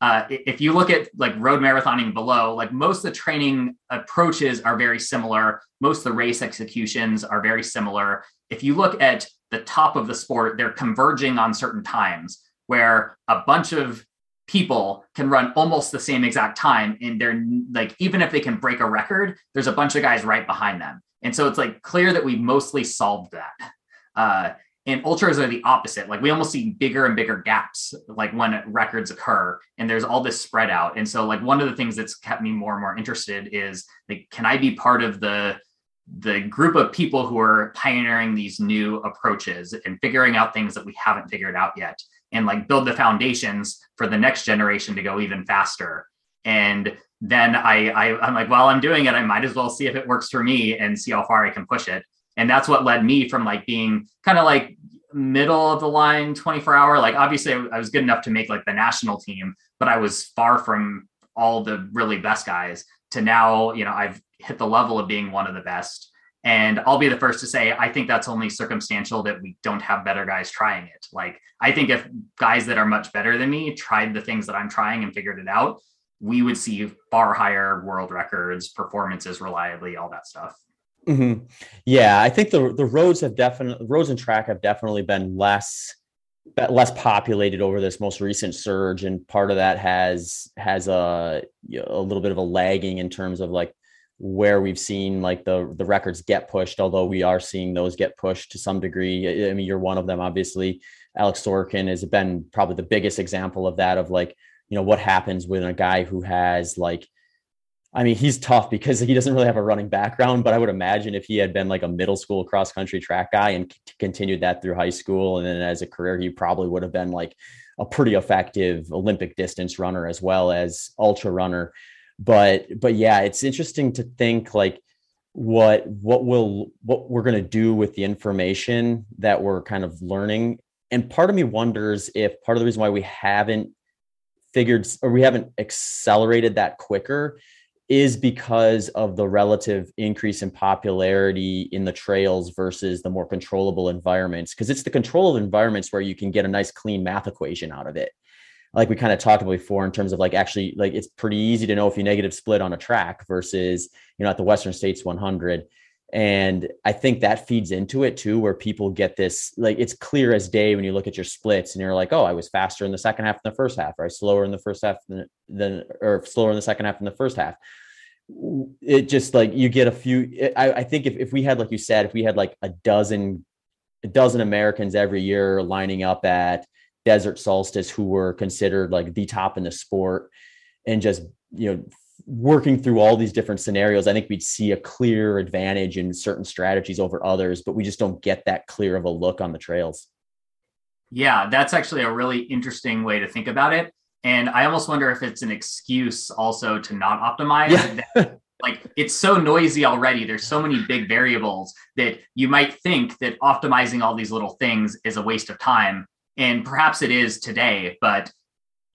Uh, if you look at like road marathoning below like most of the training approaches are very similar. Most of the race executions are very similar. If you look at the top of the sport they're converging on certain times where a bunch of people can run almost the same exact time and they're like even if they can break a record there's a bunch of guys right behind them. And so it's like clear that we mostly solved that. Uh, and ultras are the opposite. Like we almost see bigger and bigger gaps like when records occur and there's all this spread out. And so like one of the things that's kept me more and more interested is like can i be part of the the group of people who are pioneering these new approaches and figuring out things that we haven't figured out yet and like build the foundations for the next generation to go even faster. And then I, I i'm like while i'm doing it i might as well see if it works for me and see how far i can push it. And that's what led me from like being kind of like middle of the line 24 hour. Like obviously i was good enough to make like the national team but i was far from all the really best guys to now you know i've hit the level of being one of the best and I'll be the first to say, I think that's only circumstantial that we don't have better guys trying it. Like, I think if guys that are much better than me tried the things that I'm trying and figured it out, we would see far higher world records, performances reliably, all that stuff. Mm-hmm. Yeah, I think the the roads have definitely roads and track have definitely been less less populated over this most recent surge, and part of that has has a a little bit of a lagging in terms of like where we've seen like the the records get pushed, although we are seeing those get pushed to some degree. I mean, you're one of them, obviously. Alex Sorokin has been probably the biggest example of that, of like, you know, what happens with a guy who has like, I mean, he's tough because he doesn't really have a running background, but I would imagine if he had been like a middle school cross country track guy and c- continued that through high school and then as a career, he probably would have been like a pretty effective Olympic distance runner as well as ultra runner but but yeah it's interesting to think like what what will what we're going to do with the information that we're kind of learning. And part of me wonders if part of the reason why we haven't figured or we haven't accelerated that quicker is because of the relative increase in popularity in the trails versus the more controllable environments. Because it's the controlled environments where you can get a nice clean math equation out of it like we kind of talked about before in terms of like actually like it's pretty easy to know if you negative split on a track versus you know at the western states 100 and i think that feeds into it too where people get this like it's clear as day when you look at your splits and you're like oh i was faster in the second half than the first half or i slower in the first half than, than or slower in the second half than the first half it just like you get a few. I, I think if, if we had, like you said, if we had like a dozen, a dozen Americans every year lining up at Desert Solstice who were considered like the top in the sport and just, you know, working through all these different scenarios, I think we'd see a clear advantage in certain strategies over others, but we just don't get that clear of a look on the trails. Yeah, that's actually a really interesting way to think about it. And I almost wonder if it's an excuse also to not optimize. Yeah. like it's so noisy already. There's so many big variables that you might think that optimizing all these little things is a waste of time. And perhaps it is today, but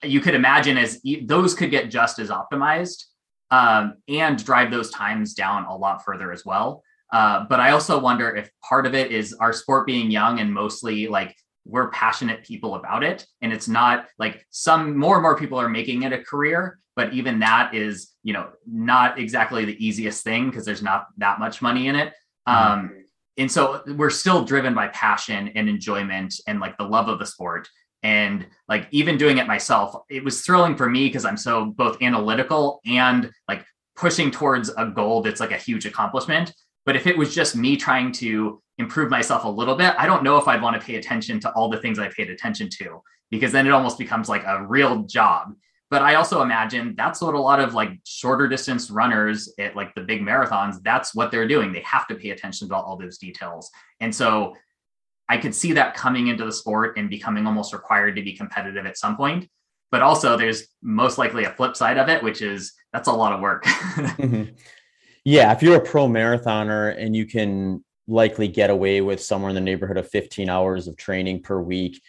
you could imagine as those could get just as optimized um, and drive those times down a lot further as well. Uh, but I also wonder if part of it is our sport being young and mostly like we're passionate people about it. And it's not like some more and more people are making it a career, but even that is, you know, not exactly the easiest thing because there's not that much money in it. Mm-hmm. Um, and so we're still driven by passion and enjoyment and like the love of the sport. And like even doing it myself it was thrilling for me because i'm so both analytical and like pushing towards a goal that's like a huge accomplishment. But if it was just me trying to improve myself a little bit i don't know if i'd want to pay attention to all the things i paid attention to because then it almost becomes like a real job but i also imagine that's what a lot of like shorter distance runners at like the big marathons that's what they're doing they have to pay attention to all those details and so I could see that coming into the sport and becoming almost required to be competitive at some point. But also, there's most likely a flip side of it, which is that's a lot of work. mm-hmm. Yeah, if you're a pro marathoner and you can likely get away with somewhere in the neighborhood of 15 hours of training per week,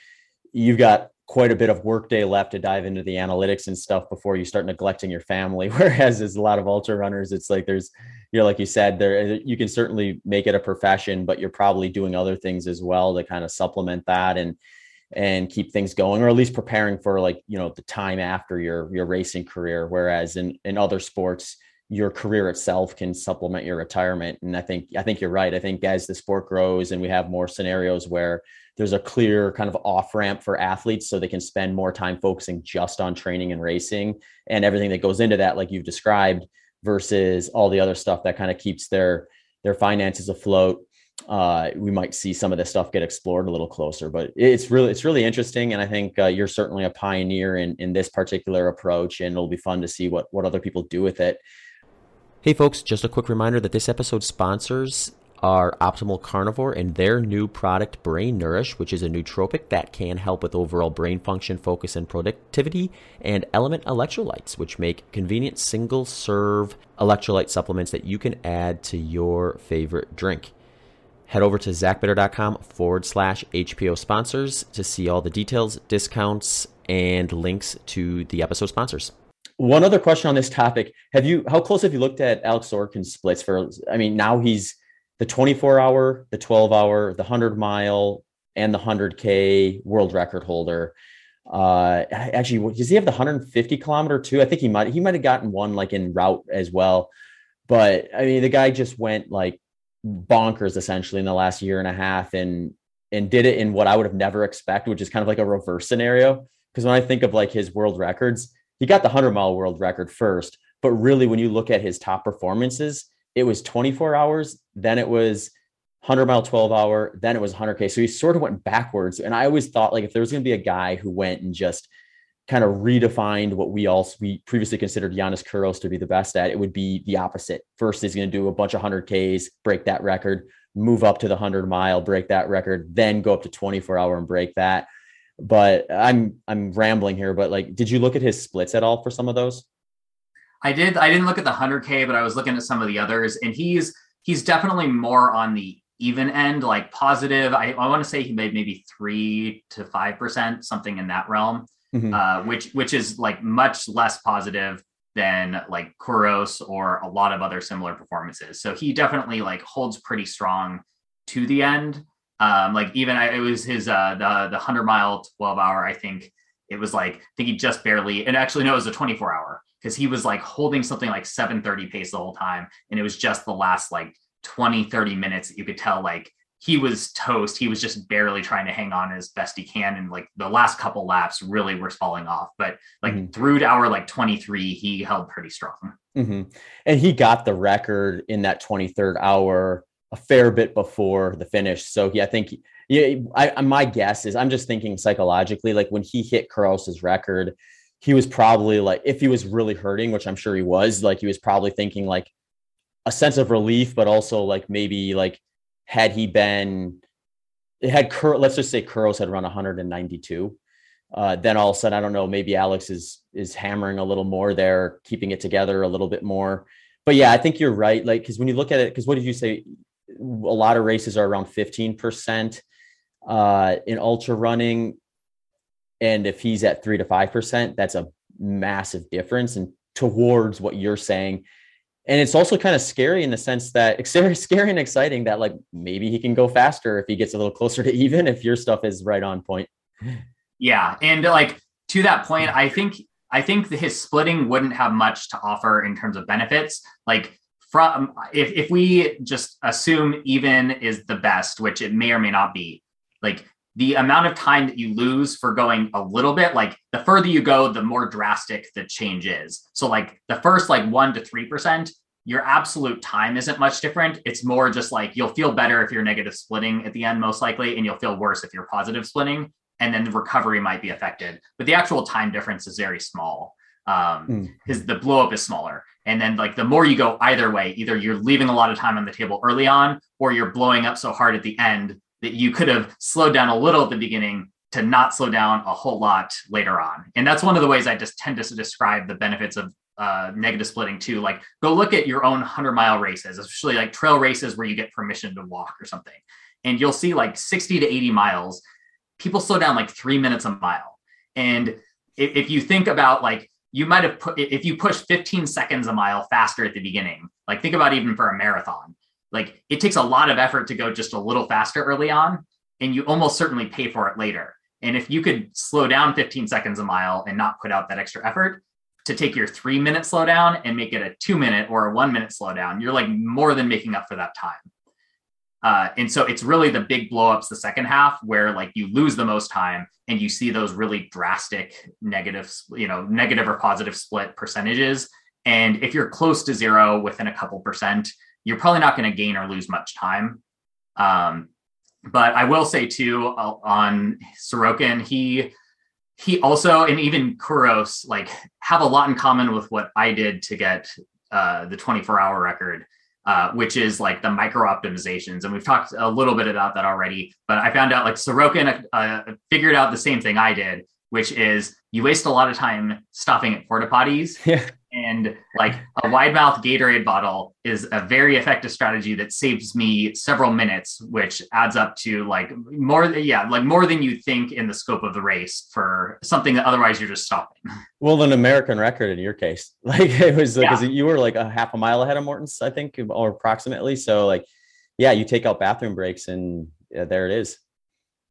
you've got quite a bit of workday left to dive into the analytics and stuff before you start neglecting your family. Whereas as a lot of ultra runners, it's like there's, you know, like you said, there you can certainly make it a profession, but you're probably doing other things as well to kind of supplement that and and keep things going, or at least preparing for like, you know, the time after your your racing career. Whereas in in other sports, your career itself can supplement your retirement. And I think I think you're right. I think as the sport grows and we have more scenarios where there's a clear kind of off ramp for athletes so they can spend more time focusing just on training and racing and everything that goes into that like you've described versus all the other stuff that kind of keeps their their finances afloat uh, we might see some of this stuff get explored a little closer but it's really it's really interesting and i think uh, you're certainly a pioneer in in this particular approach and it'll be fun to see what what other people do with it Hey folks, just a quick reminder that this episode sponsors are Optimal Carnivore and their new product, Brain Nourish, which is a nootropic that can help with overall brain function, focus, and productivity, and LMNT Electrolytes, which make convenient single serve electrolyte supplements that you can add to your favorite drink. Head over to zachbitter.com forward slash HPO sponsors to see all the details, discounts, and links to the episode sponsors. One other question on this topic: Have you how close have you looked at Alex Sorokin's splits for? I mean, now he's the 24 hour, the 12 hour, the 100 mile, and the 100K world record holder. Uh, actually, does he have the 150 kilometer too? I think he might, he might have gotten one like in route as well. But I mean, the guy just went like bonkers essentially in the last year and a half and, and did it in what I would have never expected, which is kind of like a reverse scenario. Because when I think of like his world records, he got the 100 mile world record first. But really, when you look at his top performances, it was 24 hours, then it was 100 mile 12 hour, then it was 100K. So he sort of went backwards. And I always thought like if there was going to be a guy who went and just kind of redefined what we all we previously considered Yiannis Kouros to be the best at, it would be the opposite. First, he's going to do a bunch of 100Ks, break that record, move up to the 100 mile, break that record, then go up to 24 hour and break that. But I'm I'm rambling here, but like, did you look at his splits at all for some of those? I did. I didn't look at the 100K, but I was looking at some of the others, and he's he's definitely more on the even end, like positive. I, I want to say he made maybe three to five percent, something in that realm, mm-hmm. uh, which which is like much less positive than like Kouros or a lot of other similar performances. So he definitely like holds pretty strong to the end. Um, like even I, it was his uh, the the hundred mile twelve hour. I think it was like I think he just barely. And actually, no, it was a twenty four hour because he was like holding something like 730 pace the whole time. And it was just the last like 20, 30 minutes that you could tell like he was toast. He was just barely trying to hang on as best he can. And like the last couple laps really were falling off. But like mm-hmm. through to hour like 23, he held pretty strong. Mm-hmm. And he got the record in that 23rd hour a fair bit before the finish. So yeah, I think yeah, I, my guess is I'm just thinking psychologically, like when he hit Kouros's record, he was probably like, if he was really hurting, which I'm sure he was, like he was probably thinking like a sense of relief, but also like maybe like had he been, had Kur, let's just say Kouros had run 192. Uh, then all of a sudden, I don't know, maybe Alex is is hammering a little more there, keeping it together a little bit more. But yeah, I think you're right. Like, because when you look at it, because what did you say? A lot of races are around 15% uh, in ultra running. And if he's at three to 5%, that's a massive difference. And towards what you're saying, and it's also kind of scary in the sense that it's scary and exciting that like maybe he can go faster if he gets a little closer to even if your stuff is right on point yeah and like to that point i think i think his splitting wouldn't have much to offer in terms of benefits like from if, if we just assume even is the best which it may or may not be like the amount of time that you lose for going a little bit like the further you go the more drastic the change is. So like the first like 1 to 3% your absolute time isn't much different. It's more just like you'll feel better if you're negative splitting at the end most likely and you'll feel worse if you're positive splitting and then the recovery might be affected. But the actual time difference is very small um because mm. the blow up is smaller and then like the more you go either way either you're leaving a lot of time on the table early on or you're blowing up so hard at the end that you could have slowed down a little at the beginning to not slow down a whole lot later on. And that's one of the ways I just tend to describe the benefits of uh, negative splitting too. Like go look at your own 100 mile races, especially like trail races where you get permission to walk or something. And you'll see like 60 to 80 miles, people slow down like three minutes a mile. And if, if you think about like, you might have put, if you push 15 seconds a mile faster at the beginning, like think about even for a marathon, like it takes a lot of effort to go just a little faster early on, and you almost certainly pay for it later. And if you could slow down 15 seconds a mile and not put out that extra effort to take your three minute slowdown and make it a two minute or a one minute slowdown, you're like more than making up for that time. Uh, and so it's really the big blowups the second half where like you lose the most time and you see those really drastic negative, you know, negative or positive split percentages. And if you're close to zero within a couple percent, you're probably not going to gain or lose much time. Um, but I will say too uh, on Sorokin, he he also and even Kouros like have a lot in common with what I did to get uh, the 24 hour record, uh, which is like the micro optimizations. And we've talked a little bit about that already. But I found out like Sorokin uh, figured out the same thing I did, which is you waste a lot of time stopping at porta potties. Yeah and like a wide mouth Gatorade bottle is a very effective strategy that saves me several minutes, which adds up to like more, yeah, like more than you think in the scope of the race for something that otherwise you're just stopping. Well, an American record in your case, like it was because yeah. you were like a half a mile ahead of Morton's, I think, or approximately. So like, yeah, you take out bathroom breaks and yeah, there it is.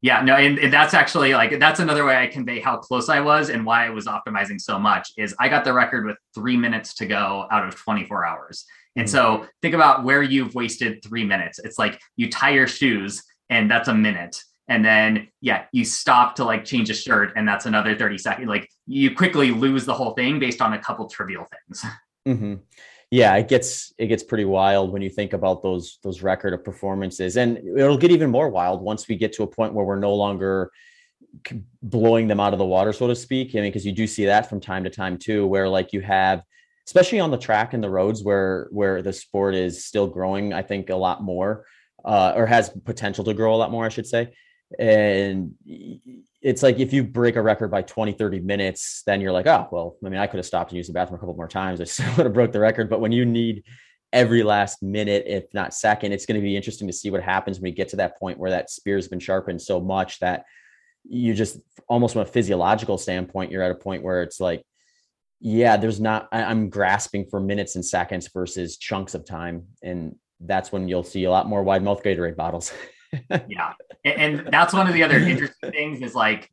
Yeah, no, and, and, that's actually like that's another way I convey how close I was and why I was optimizing so much is I got the record with three minutes to go out of 24 hours. And mm-hmm. so think about where you've wasted three minutes. It's like you tie your shoes and that's a minute. And then yeah, you stop to like change a shirt and that's another 30 seconds. Like you quickly lose the whole thing based on a couple trivial things. Mm-hmm yeah, it gets it gets pretty wild when you think about those those record of performances, and it'll get even more wild once we get to a point where we're no longer blowing them out of the water, so to speak. I mean, because you do see that from time to time too, where like you have, especially on the track and the roads where where the sport is still growing, I think a lot more, uh, or has potential to grow a lot more, I should say. And it's like if you break a record by 20 30 minutes then you're like oh well i mean i could have stopped and used the bathroom a couple more times. I still would have broke the record. But when you need every last minute if not second it's going to be interesting to see what happens when we get to that point where that spear's been sharpened so much that you just almost from a physiological standpoint you're at a point where it's like yeah there's not i'm grasping for minutes and seconds versus chunks of time. And that's when you'll see a lot more wide mouth gatorade bottles yeah. And, and that's one of the other interesting things is like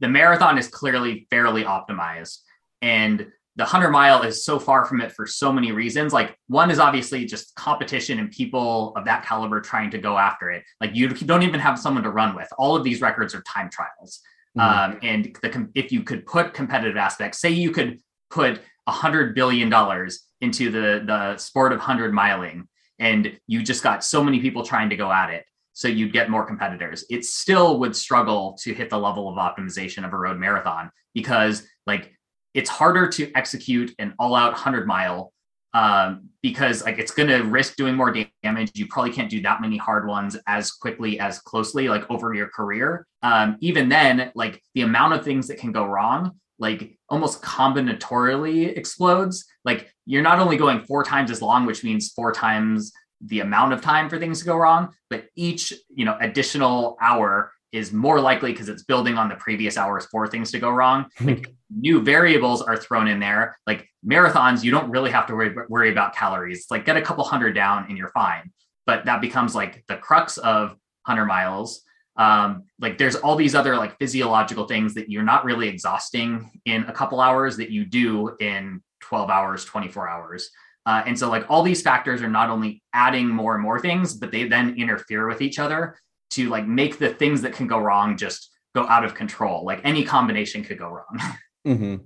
the marathon is clearly fairly optimized. And the 100 mile is so far from it for so many reasons. Like one is obviously just competition and people of that caliber trying to go after it. Like you don't even have someone to run with. All of these records are time trials. Mm-hmm. Um, and the, if you could put competitive aspects, say you could put a hundred billion dollars into the the sport of hundred miling, and you just got so many people trying to go at it, so you'd get more competitors. It still would struggle to hit the level of optimization of a road marathon because like it's harder to execute an all-out 100 mile um, because like it's going to risk doing more damage. You probably can't do that many hard ones as quickly as closely like over your career. Um, even then, like the amount of things that can go wrong, like almost combinatorially explodes. Like you're not only going four times as long, which means four times the amount of time for things to go wrong, but each you know additional hour is more likely because it's building on the previous hours for things to go wrong. Like new variables are thrown in there. Like marathons, you don't really have to worry, worry about calories. It's like get a couple hundred down and you're fine. But that becomes like the crux of 100 miles. Um, like there's all these other like physiological things that you're not really exhausting in a couple hours that you do in 12 hours, 24 hours. Uh, and so like all these factors are not only adding more and more things, but they then interfere with each other to like make the things that can go wrong just go out of control. Like any combination could go wrong. mm-hmm.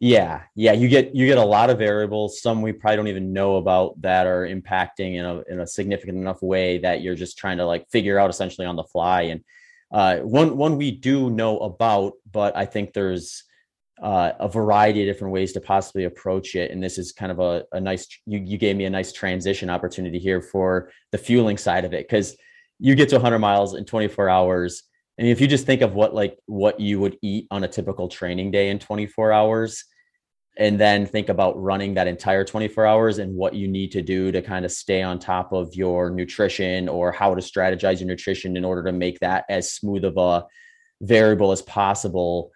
Yeah, yeah, you get you get a lot of variables. Some we probably don't even know about that are impacting in a in a significant enough way that you're just trying to like figure out essentially on the fly. And uh, one one we do know about, but I think there's uh, a variety of different ways to possibly approach it. And this is kind of a, a nice you you gave me a nice transition opportunity here for the fueling side of it because you get to 100 miles in 24 hours and if you just think of what like what you would eat on a typical training day in 24 hours and then think about running that entire 24 hours and what you need to do to kind of stay on top of your nutrition or how to strategize your nutrition in order to make that as smooth of a variable as possible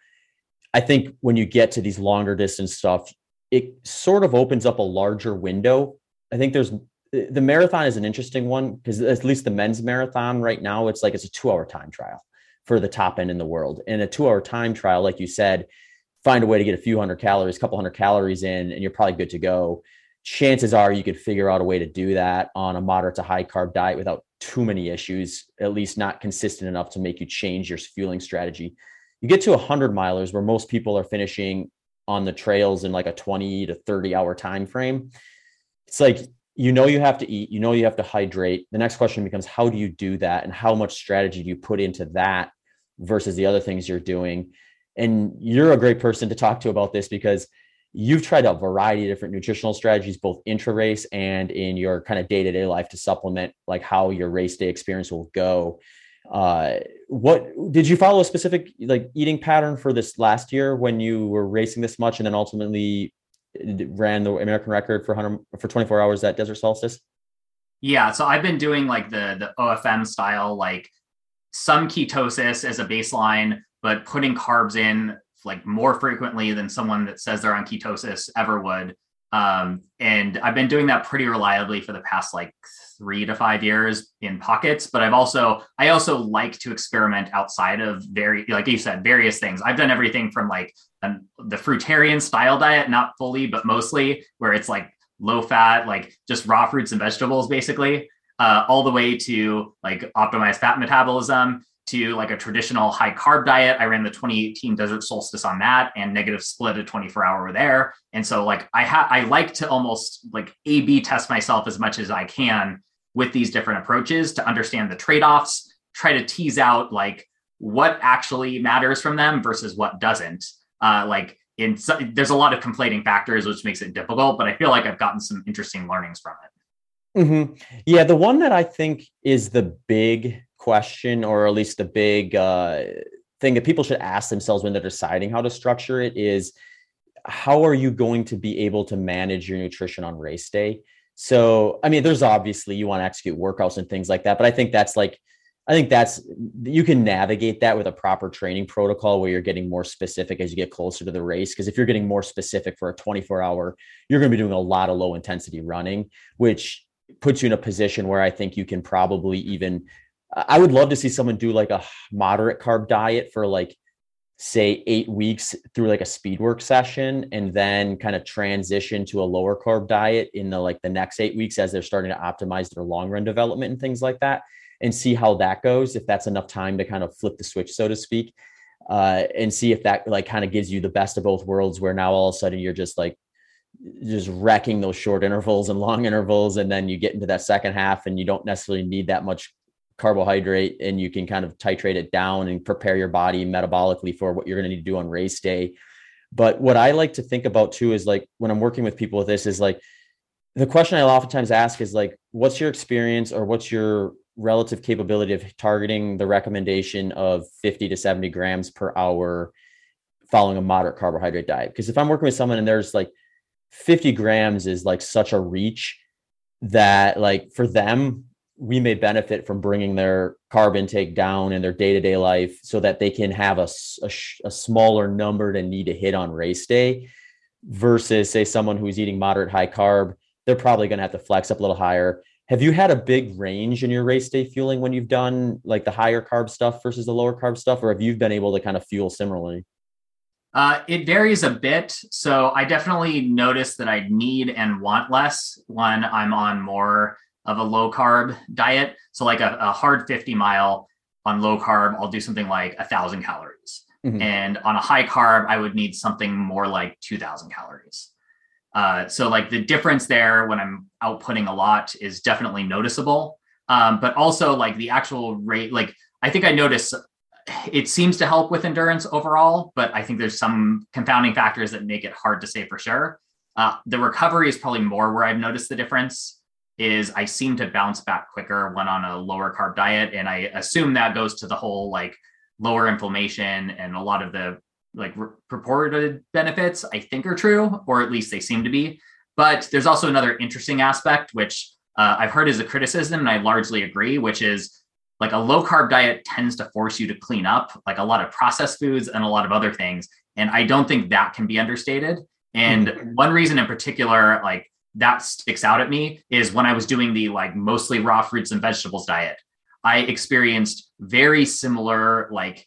i think when you get to these longer distance stuff it sort of opens up a larger window. I think there's the marathon is an interesting one because at least the men's marathon right now it's like it's a two hour time trial for the top end in the world. And a two hour time trial like you said find a way to get a few hundred calories a couple hundred calories in and you're probably good to go. Chances are you could figure out a way to do that on a moderate to high carb diet without too many issues at least not consistent enough to make you change your fueling strategy you get to 100 milers where most people are finishing on the trails in like a 20 to 30 hour time frame it's like you know you have to eat, you know you have to hydrate. The next question becomes how do you do that and how much strategy do you put into that versus the other things you're doing? And you're a great person to talk to about this because you've tried a variety of different nutritional strategies both intra race and in your kind of day-to-day life to supplement like how your race day experience will go uh what did you follow a specific like eating pattern for this last year when you were racing this much and then ultimately ran the American record for 100 for 24 hours at Desert Solstice? Yeah, so I've been doing like the the OFM style, like some ketosis as a baseline, but putting carbs in like more frequently than someone that says they're on ketosis ever would. Um, and I've been doing that pretty reliably for the past like three to five years in pockets. But I've also I also like to experiment outside of very like you said various things. I've done everything from like the fruitarian style diet, not fully but mostly, where it's like low fat, like just raw fruits and vegetables, basically, uh, all the way to like optimized fat metabolism to like a traditional high carb diet. I ran the 2018 Desert Solstice on that and negative split a 24 hour there. And so like I have I like to almost like A B test myself as much as I can with these different approaches to understand the trade-offs, try to tease out like what actually matters from them versus what doesn't. Uh, like in there's a lot of conflating factors, which makes it difficult, but I feel like I've gotten some interesting learnings from it. Mm-hmm. Yeah, the one that I think is the big question, or at least the big uh, thing that people should ask themselves when they're deciding how to structure it is how are you going to be able to manage your nutrition on race day? So, I mean, there's obviously you want to execute workouts and things like that, but I think that's like, I think that's you can navigate that with a proper training protocol where you're getting more specific as you get closer to the race. Because if you're getting more specific for a 24 hour, you're going to be doing a lot of low intensity running, which puts you in a position where I think you can probably even I would love to see someone do like a moderate carb diet for like say eight weeks through like a speed work session and then kind of transition to a lower carb diet in the like the next eight weeks as they're starting to optimize their long run development and things like that and see how that goes if that's enough time to kind of flip the switch so to speak uh, and see if that like kind of gives you the best of both worlds where now all of a sudden you're just like just wrecking those short intervals and long intervals and then you get into that second half and you don't necessarily need that much carbohydrate and you can kind of titrate it down and prepare your body metabolically for what you're going to need to do on race day. But what I like to think about too is like when I'm working with people with this is like the question I oftentimes ask is like, what's your experience or what's your relative capability of targeting the recommendation of 50 to 70 grams per hour following a moderate carbohydrate diet? Because if I'm working with someone and there's like 50 grams is like such a reach that like for them we may benefit from bringing their carb intake down in their day-to-day life so that they can have a, a, a, smaller number to need to hit on race day versus say someone who's eating moderate high carb they're probably going to have to flex up a little higher have you had a big range in your race day fueling when you've done like the higher carb stuff versus the lower carb stuff or have you been able to kind of fuel similarly uh, it varies a bit. So I definitely notice that I need and want less when I'm on more of a low carb diet. So like a, a hard 50 mile on low carb, I'll do something like a thousand calories. Mm-hmm. And on a high carb, I would need something more like 2000 calories. Uh, so like the difference there when I'm outputting a lot is definitely noticeable. Um, but also like the actual rate, like I think I notice it seems to help with endurance overall, but I think there's some confounding factors that make it hard to say for sure. Uh, the recovery is probably more where I've noticed the difference is I seem to bounce back quicker when on a lower carb diet. And I assume that goes to the whole like lower inflammation and a lot of the like purported benefits, I think are true, or at least they seem to be. But there's also another interesting aspect, which uh, I've heard as a criticism, and I largely agree, which is like a low carb diet tends to force you to clean up like a lot of processed foods and a lot of other things. And I don't think that can be understated. And mm-hmm. one reason in particular, like that sticks out at me is when I was doing the like mostly raw fruits and vegetables diet, I experienced very similar like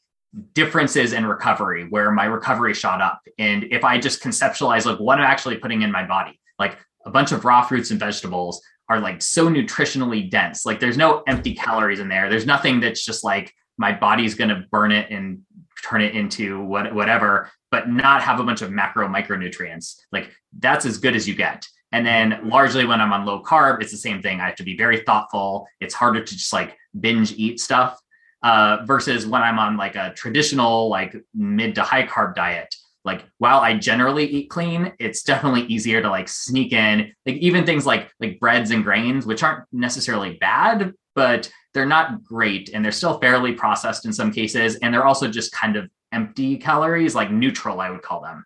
differences in recovery where my recovery shot up. And if I just conceptualize like what I'm actually putting in my body, like a bunch of raw fruits and vegetables are like so nutritionally dense. Like there's no empty calories in there. There's nothing that's just like my body's going to burn it and turn it into what, whatever, but not have a bunch of macro micronutrients. Like that's as good as you get. And then largely when I'm on low carb, it's the same thing. I have to be very thoughtful. It's harder to just like binge eat stuff uh, versus when I'm on like a traditional, like mid to high carb diet. Like while I generally eat clean, it's definitely easier to like sneak in like even things like like breads and grains, which aren't necessarily bad, but they're not great and they're still fairly processed in some cases. And they're also just kind of empty calories, like neutral, I would call them.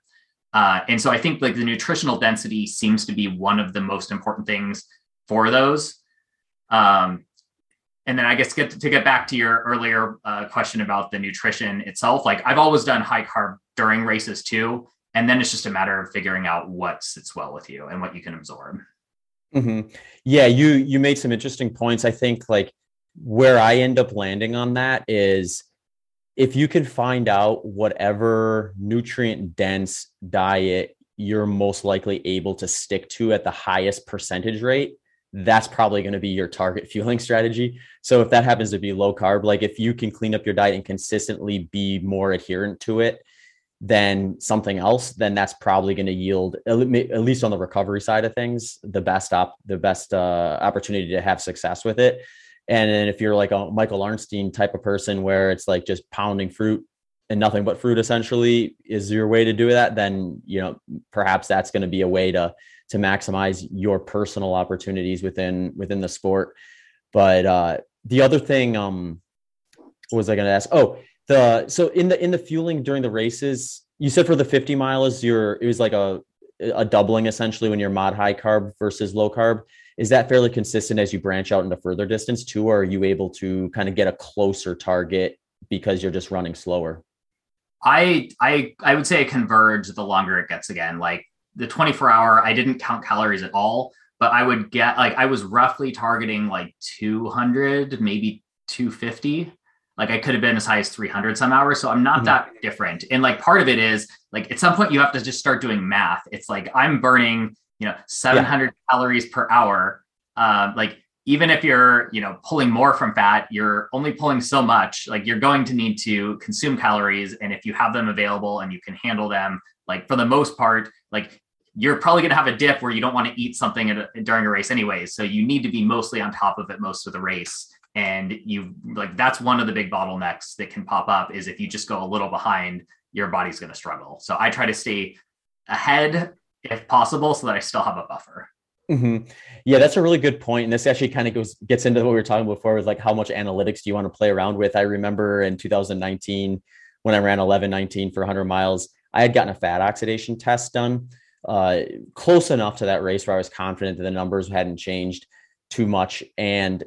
Uh, and so I think like the nutritional density seems to be one of the most important things for those. Um, and then I guess get to, to get back to your earlier uh, question about the nutrition itself. Like I've always done high carb during races too, and then it's just a matter of figuring out what sits well with you and what you can absorb. Mm-hmm. Yeah, you you made some interesting points. I think like where I end up landing on that is if you can find out whatever nutrient dense diet you're most likely able to stick to at the highest percentage rate, that's probably going to be your target fueling strategy. So if that happens to be low carb, like if you can clean up your diet and consistently be more adherent to it than something else, then that's probably going to yield at least on the recovery side of things, the best op, the best uh, opportunity to have success with it. And then if you're like a Michael Arnstein type of person where it's like just pounding fruit and nothing but fruit essentially is your way to do that, then you know perhaps that's going to be a way to to maximize your personal opportunities within within the sport. But uh the other thing, um, was I going to ask? Oh, the so in the in the fueling during the races, you said for the 50 miles, you're it was like a a doubling essentially when you're mod high carb versus low carb is that fairly consistent as you branch out into further distance too or are you able to kind of get a closer target because you're just running slower i i i would say converge the longer it gets again like the 24 hour i didn't count calories at all but i would get like i was roughly targeting like 200 maybe 250 like I could have been as high as 300 some hours. So I'm not mm-hmm. that different. And like part of it is like at some point you have to just start doing math. It's like I'm burning, you know, 700 yeah. calories per hour. Um, like even if you're, you know, pulling more from fat, you're only pulling so much. Like you're going to need to consume calories. And if you have them available and you can handle them, like for the most part, like you're probably going to have a dip where you don't want to eat something a, during a race anyways. So you need to be mostly on top of it most of the race. And you like that's one of the big bottlenecks that can pop up is if you just go a little behind, your body's going to struggle. So I try to stay ahead if possible so that I still have a buffer. Mm-hmm. Yeah, that's a really good point. And this actually kind of goes gets into what we were talking before with like how much analytics do you want to play around with? I remember in 2019 when I ran 11 19 for 100 miles, I had gotten a fat oxidation test done uh, close enough to that race where I was confident that the numbers hadn't changed too much. And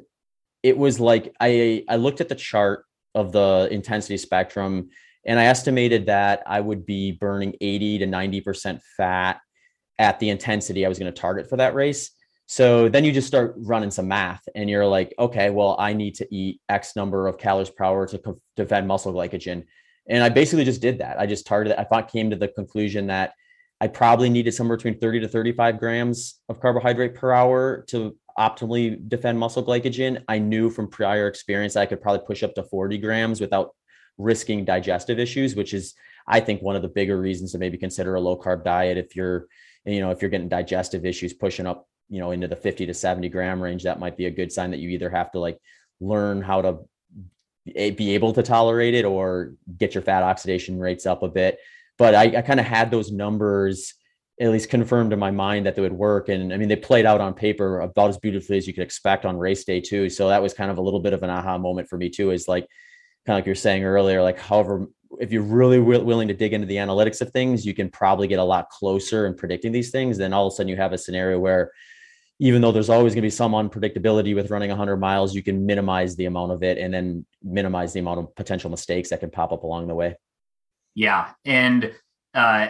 it was like I I looked at the chart of the intensity spectrum and I estimated that I would be burning 80 to 90% fat at the intensity I was going to target for that race. So then you just start running some math and you're like, okay, well, I need to eat X number of calories per hour to defend muscle glycogen. And I basically just did that. I just targeted, I thought came to the conclusion that I probably needed somewhere between 30 to 35 grams of carbohydrate per hour to optimally defend muscle glycogen. I knew from prior experience that I could probably push up to 40 grams without risking digestive issues, which is, I think, one of the bigger reasons to maybe consider a low carb diet if you're, you know, if you're getting digestive issues pushing up, you know, into the 50 to 70 gram range, that might be a good sign that you either have to like learn how to be able to tolerate it or get your fat oxidation rates up a bit but I, I kind of had those numbers at least confirmed in my mind that they would work. And I mean, they played out on paper about as beautifully as you could expect on race day too. So that was kind of a little bit of an aha moment for me too. Is like kind of like you're saying earlier, like however, if you're really willing to dig into the analytics of things, you can probably get a lot closer in predicting these things. Then all of a sudden you have a scenario where even though there's always going to be some unpredictability with running 100 miles, you can minimize the amount of it and then minimize the amount of potential mistakes that can pop up along the way. Yeah, and uh,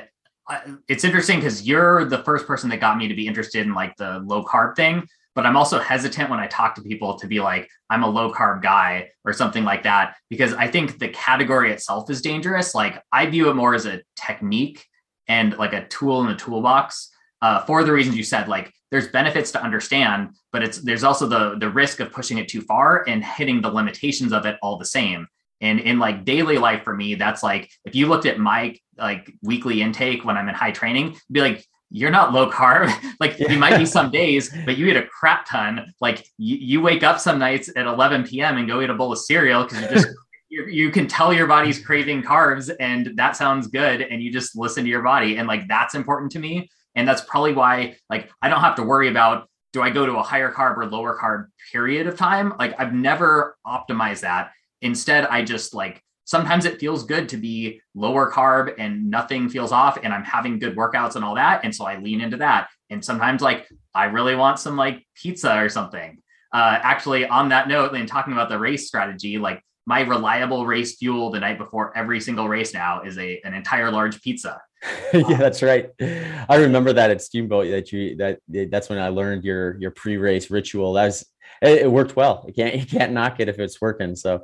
it's interesting because you're the first person that got me to be interested in like the low carb thing. But I'm also hesitant when I talk to people to be like, I'm a low carb guy or something like that, because I think the category itself is dangerous. Like, I view it more as a technique and like a tool in the toolbox uh, for the reasons you said. Like, there's benefits to understand, but it's there's also the the risk of pushing it too far and hitting the limitations of it all the same. And in like daily life for me, that's like if you looked at my like weekly intake when I'm in high training, be like, you're not low carb. like yeah. you might be some days, but you eat a crap ton. Like you, you wake up some nights at 11 p.m. and go eat a bowl of cereal because you just you, you can tell your body's craving carbs and that sounds good and you just listen to your body and like that's important to me and that's probably why like i don't have to worry about do i go to a higher carb or lower carb period of time like i've never optimized that Instead, I just like sometimes it feels good to be lower carb and nothing feels off and I'm having good workouts and all that. And so I lean into that. And sometimes like I really want some like pizza or something. Uh, actually, on that note, and talking about the race strategy, like my reliable race fuel the night before every single race now is a an entire large pizza. yeah, that's right. I remember that at Steamboat that you that that's when I learned your your pre-race ritual. That was it, it worked well. You can't you can't knock it if it's working. So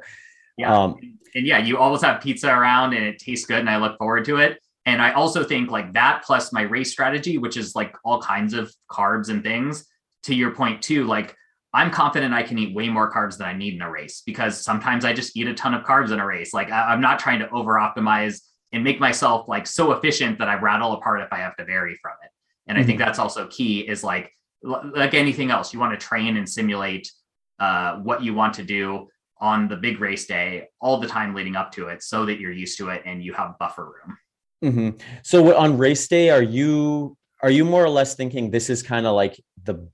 yeah. Um, and yeah, you always have pizza around and it tastes good and I look forward to it. And I also think like that plus my race strategy, which is like all kinds of carbs and things, to your point too, like I'm confident I can eat way more carbs than I need in a race because sometimes I just eat a ton of carbs in a race. Like I, am not trying to over optimize and make myself like so efficient that I rattle apart if I have to vary from it. And mm-hmm. I think mm-hmm. that's also key is like like anything else, you want to train and simulate uh, what you want to do on the big race day all the time leading up to it so that you're used to it and you have buffer room. Mm-hmm. So on race day, are you are you more or less thinking this is kind of like the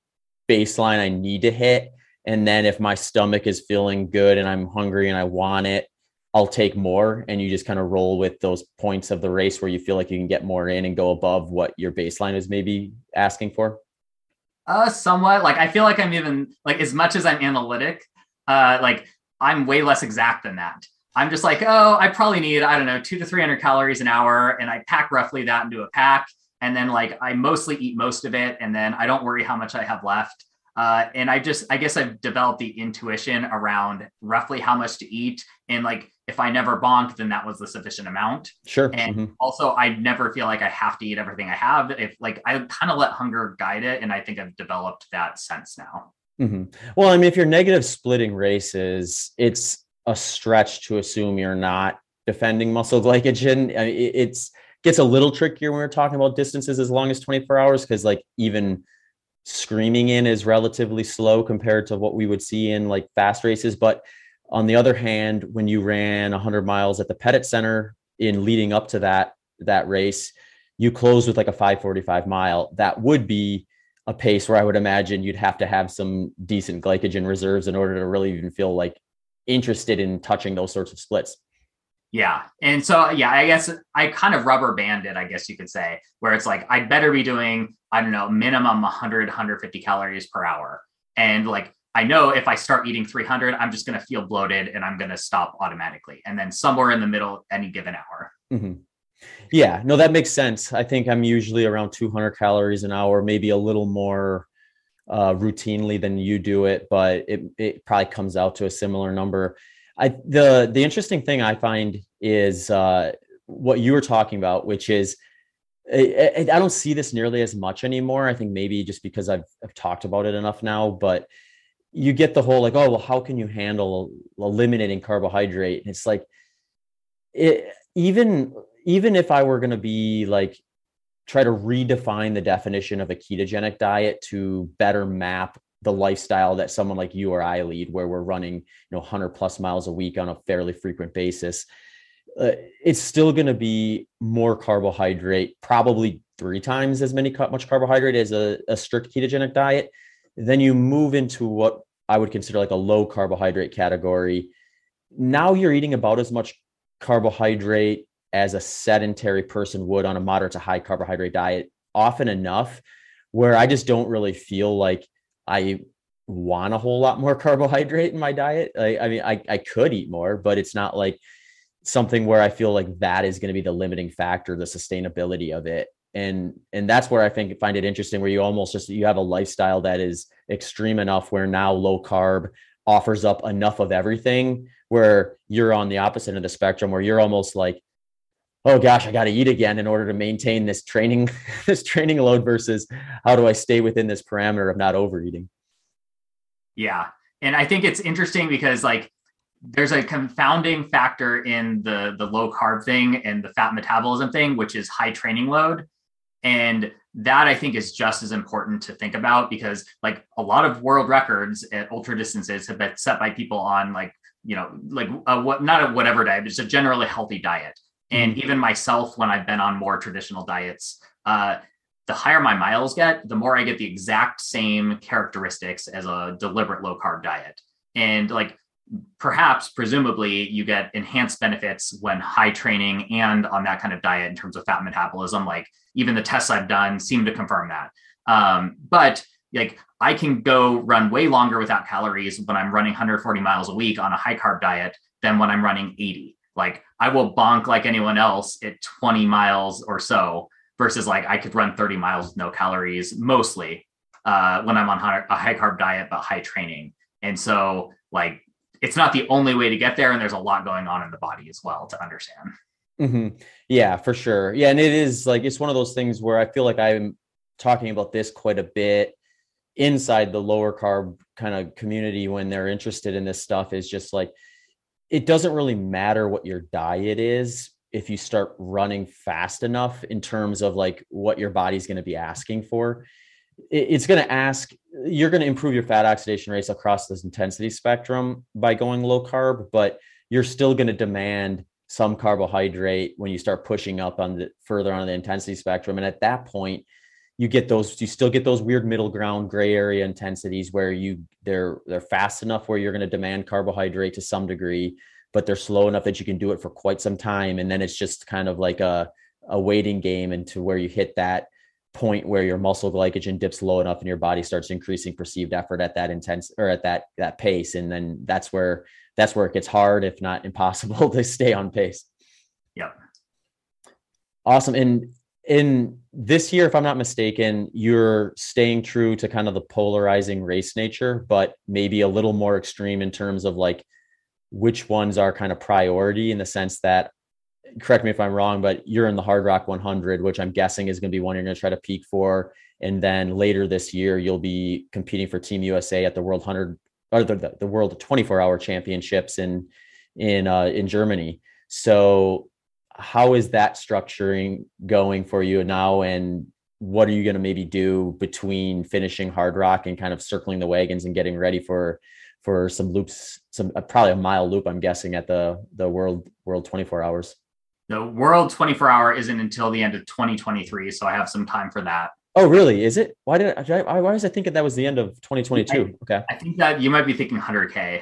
baseline I need to hit? And then if my stomach is feeling good and I'm hungry and I want it, I'll take more. And you just kind of roll with those points of the race where you feel like you can get more in and go above what your baseline is maybe asking for? Uh, somewhat. Like I feel like I'm even like as much as I'm analytic, uh, like I'm way less exact than that. I'm just like, oh, I probably need, I don't know, two to 300 calories an hour. And I pack roughly that into a pack. And then, like, I mostly eat most of it. And then I don't worry how much I have left. Uh, and I just, I guess I've developed the intuition around roughly how much to eat. And like, if I never bonked, then that was the sufficient amount. Sure. And mm-hmm. also, I never feel like I have to eat everything I have. If like, I kind of let hunger guide it. And I think I've developed that sense now. Mm-hmm. Well, I mean, if you're negative splitting races, it's a stretch to assume you're not defending muscle glycogen. I mean, it's gets a little trickier when we're talking about distances as long as 24 hours because like even screaming in is relatively slow compared to what we would see in like fast races. But on the other hand, when you ran 100 miles at the Pettit Center in leading up to that that race, you closed with like a 545 mile. That would be a pace where I would imagine you'd have to have some decent glycogen reserves in order to really even feel like interested in touching those sorts of splits. Yeah. And so, yeah, I guess I kind of rubber banded, I guess you could say, where it's like, I'd better be doing, I don't know, minimum 100, 150 calories per hour. And like, I know if I start eating 300, I'm just going to feel bloated and I'm going to stop automatically. And then somewhere in the middle, any given hour. Mm-hmm. Yeah, no, that makes sense. I think I'm usually around 200 calories an hour, maybe a little more uh, routinely than you do it, but it, it probably comes out to a similar number. I the the interesting thing I find is uh, what you were talking about, which is I, I, don't see this nearly as much anymore. I think maybe just because I've I've talked about it enough now, but you get the whole like, oh well, how can you handle eliminating carbohydrate? And it's like it even even if I were going to be like try to redefine the definition of a ketogenic diet to better map the lifestyle that someone like you or I lead, where we're running, you know, 100 plus miles a week on a fairly frequent basis, uh, it's still going to be more carbohydrate, probably three times as many much carbohydrate as a, a strict ketogenic diet. Then you move into what I would consider like a low carbohydrate category. Now you're eating about as much carbohydrate as a sedentary person would on a moderate to high carbohydrate diet often enough where I just don't really feel like I want a whole lot more carbohydrate in my diet. I, I mean, I, I could eat more, but it's not like something where I feel like that is going to be the limiting factor, the sustainability of it. And and that's where I think find it interesting, where you almost just you have a lifestyle that is extreme enough where now low carb offers up enough of everything, where you're on the opposite of the spectrum, where you're almost like, oh gosh, I got to eat again in order to maintain this training, this training load versus how do I stay within this parameter of not overeating? Yeah. And I think it's interesting because like there's a confounding factor in the the low carb thing and the fat metabolism thing, which is high training load. And that I think is just as important to think about because like a lot of world records at ultra distances have been set by people on like, you know, like a, what not a whatever diet, but just a generally healthy diet. And mm-hmm. even myself, when I've been on more traditional diets, uh, the higher my miles get, the more I get the exact same characteristics as a deliberate low carb diet. And like perhaps, presumably, you get enhanced benefits when high training and on that kind of diet in terms of fat metabolism. Like even the tests I've done seem to confirm that. Um, but like I can go run way longer without calories when I'm running 140 miles a week on a high carb diet than when I'm running 80. Like I will bonk like anyone else at 20 miles or so versus like I could run 30 miles with no calories mostly uh, when I'm on a high carb diet, but high training. And so like it's not the only way to get there. And there's a lot going on in the body as well to understand. Mm-hmm. Yeah, for sure. Yeah. And it is like, it's one of those things where I feel like I'm talking about this quite a bit inside the lower carb kind of community when they're interested in this stuff is just like, it doesn't really matter what your diet is if you start running fast enough in terms of like what your body's going to be asking for. It's going to ask you're going to improve your fat oxidation rates across this intensity spectrum by going low carb but you're still going to demand some carbohydrate when you start pushing up on the further on the intensity spectrum. And at that point you get those you still get those weird middle ground gray area intensities where you they're they're fast enough where you're going to demand carbohydrate to some degree but they're slow enough that you can do it for quite some time. And then it's just kind of like a a waiting game into where you hit that point where your muscle glycogen dips low enough and your body starts increasing perceived effort at that intense or at that that pace. And then that's where that's where it gets hard if not impossible to stay on pace. Yeah awesome. And in this year, if I'm not mistaken, you're staying true to kind of the polarizing race nature, but maybe a little more extreme in terms of like which ones are kind of priority in the sense that correct me if I'm wrong, but you're in the Hardrock 100, which I'm guessing is going to be one you're going to try to peak for. And then later this year, you'll be competing for Team USA at the World 100 or the, the World 24 Hour Championships in in uh, in Germany. So, how is that structuring going for you now? And what are you going to maybe do between finishing Hardrock and kind of circling the wagons and getting ready for for some loops, some uh, probably a mile loop, I'm guessing at the the World World 24 Hours. The World 24 Hour isn't until the end of 2023, so I have some time for that. Oh, really? Is it? Why did I? Why was I thinking that was the end of 2022? I, okay. I think that you might be thinking 100k.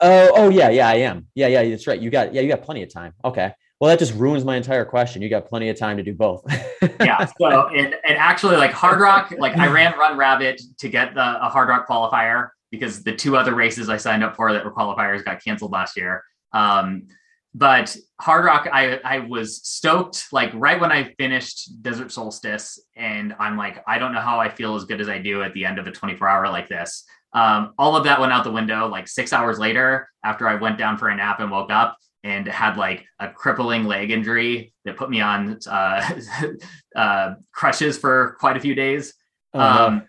Oh, oh yeah, yeah, I am. Yeah, yeah, that's right. You got, yeah, you got plenty of time. Okay. Well, that just ruins my entire question. You got plenty of time to do both. yeah. So, and, and actually, like Hardrock, like I ran Run Rabbit to get the a Hardrock qualifier because the two other races I signed up for that were qualifiers got canceled last year. Um, but Hardrock I, I was stoked like right when i finished desert solstice and i'm like i don't know how i feel as good as i do at the end of a 24 hour like this um, all of that went out the window like six hours later after i went down for a nap and woke up and had like a crippling leg injury that put me on uh, uh, crutches for quite a few days uh-huh. um,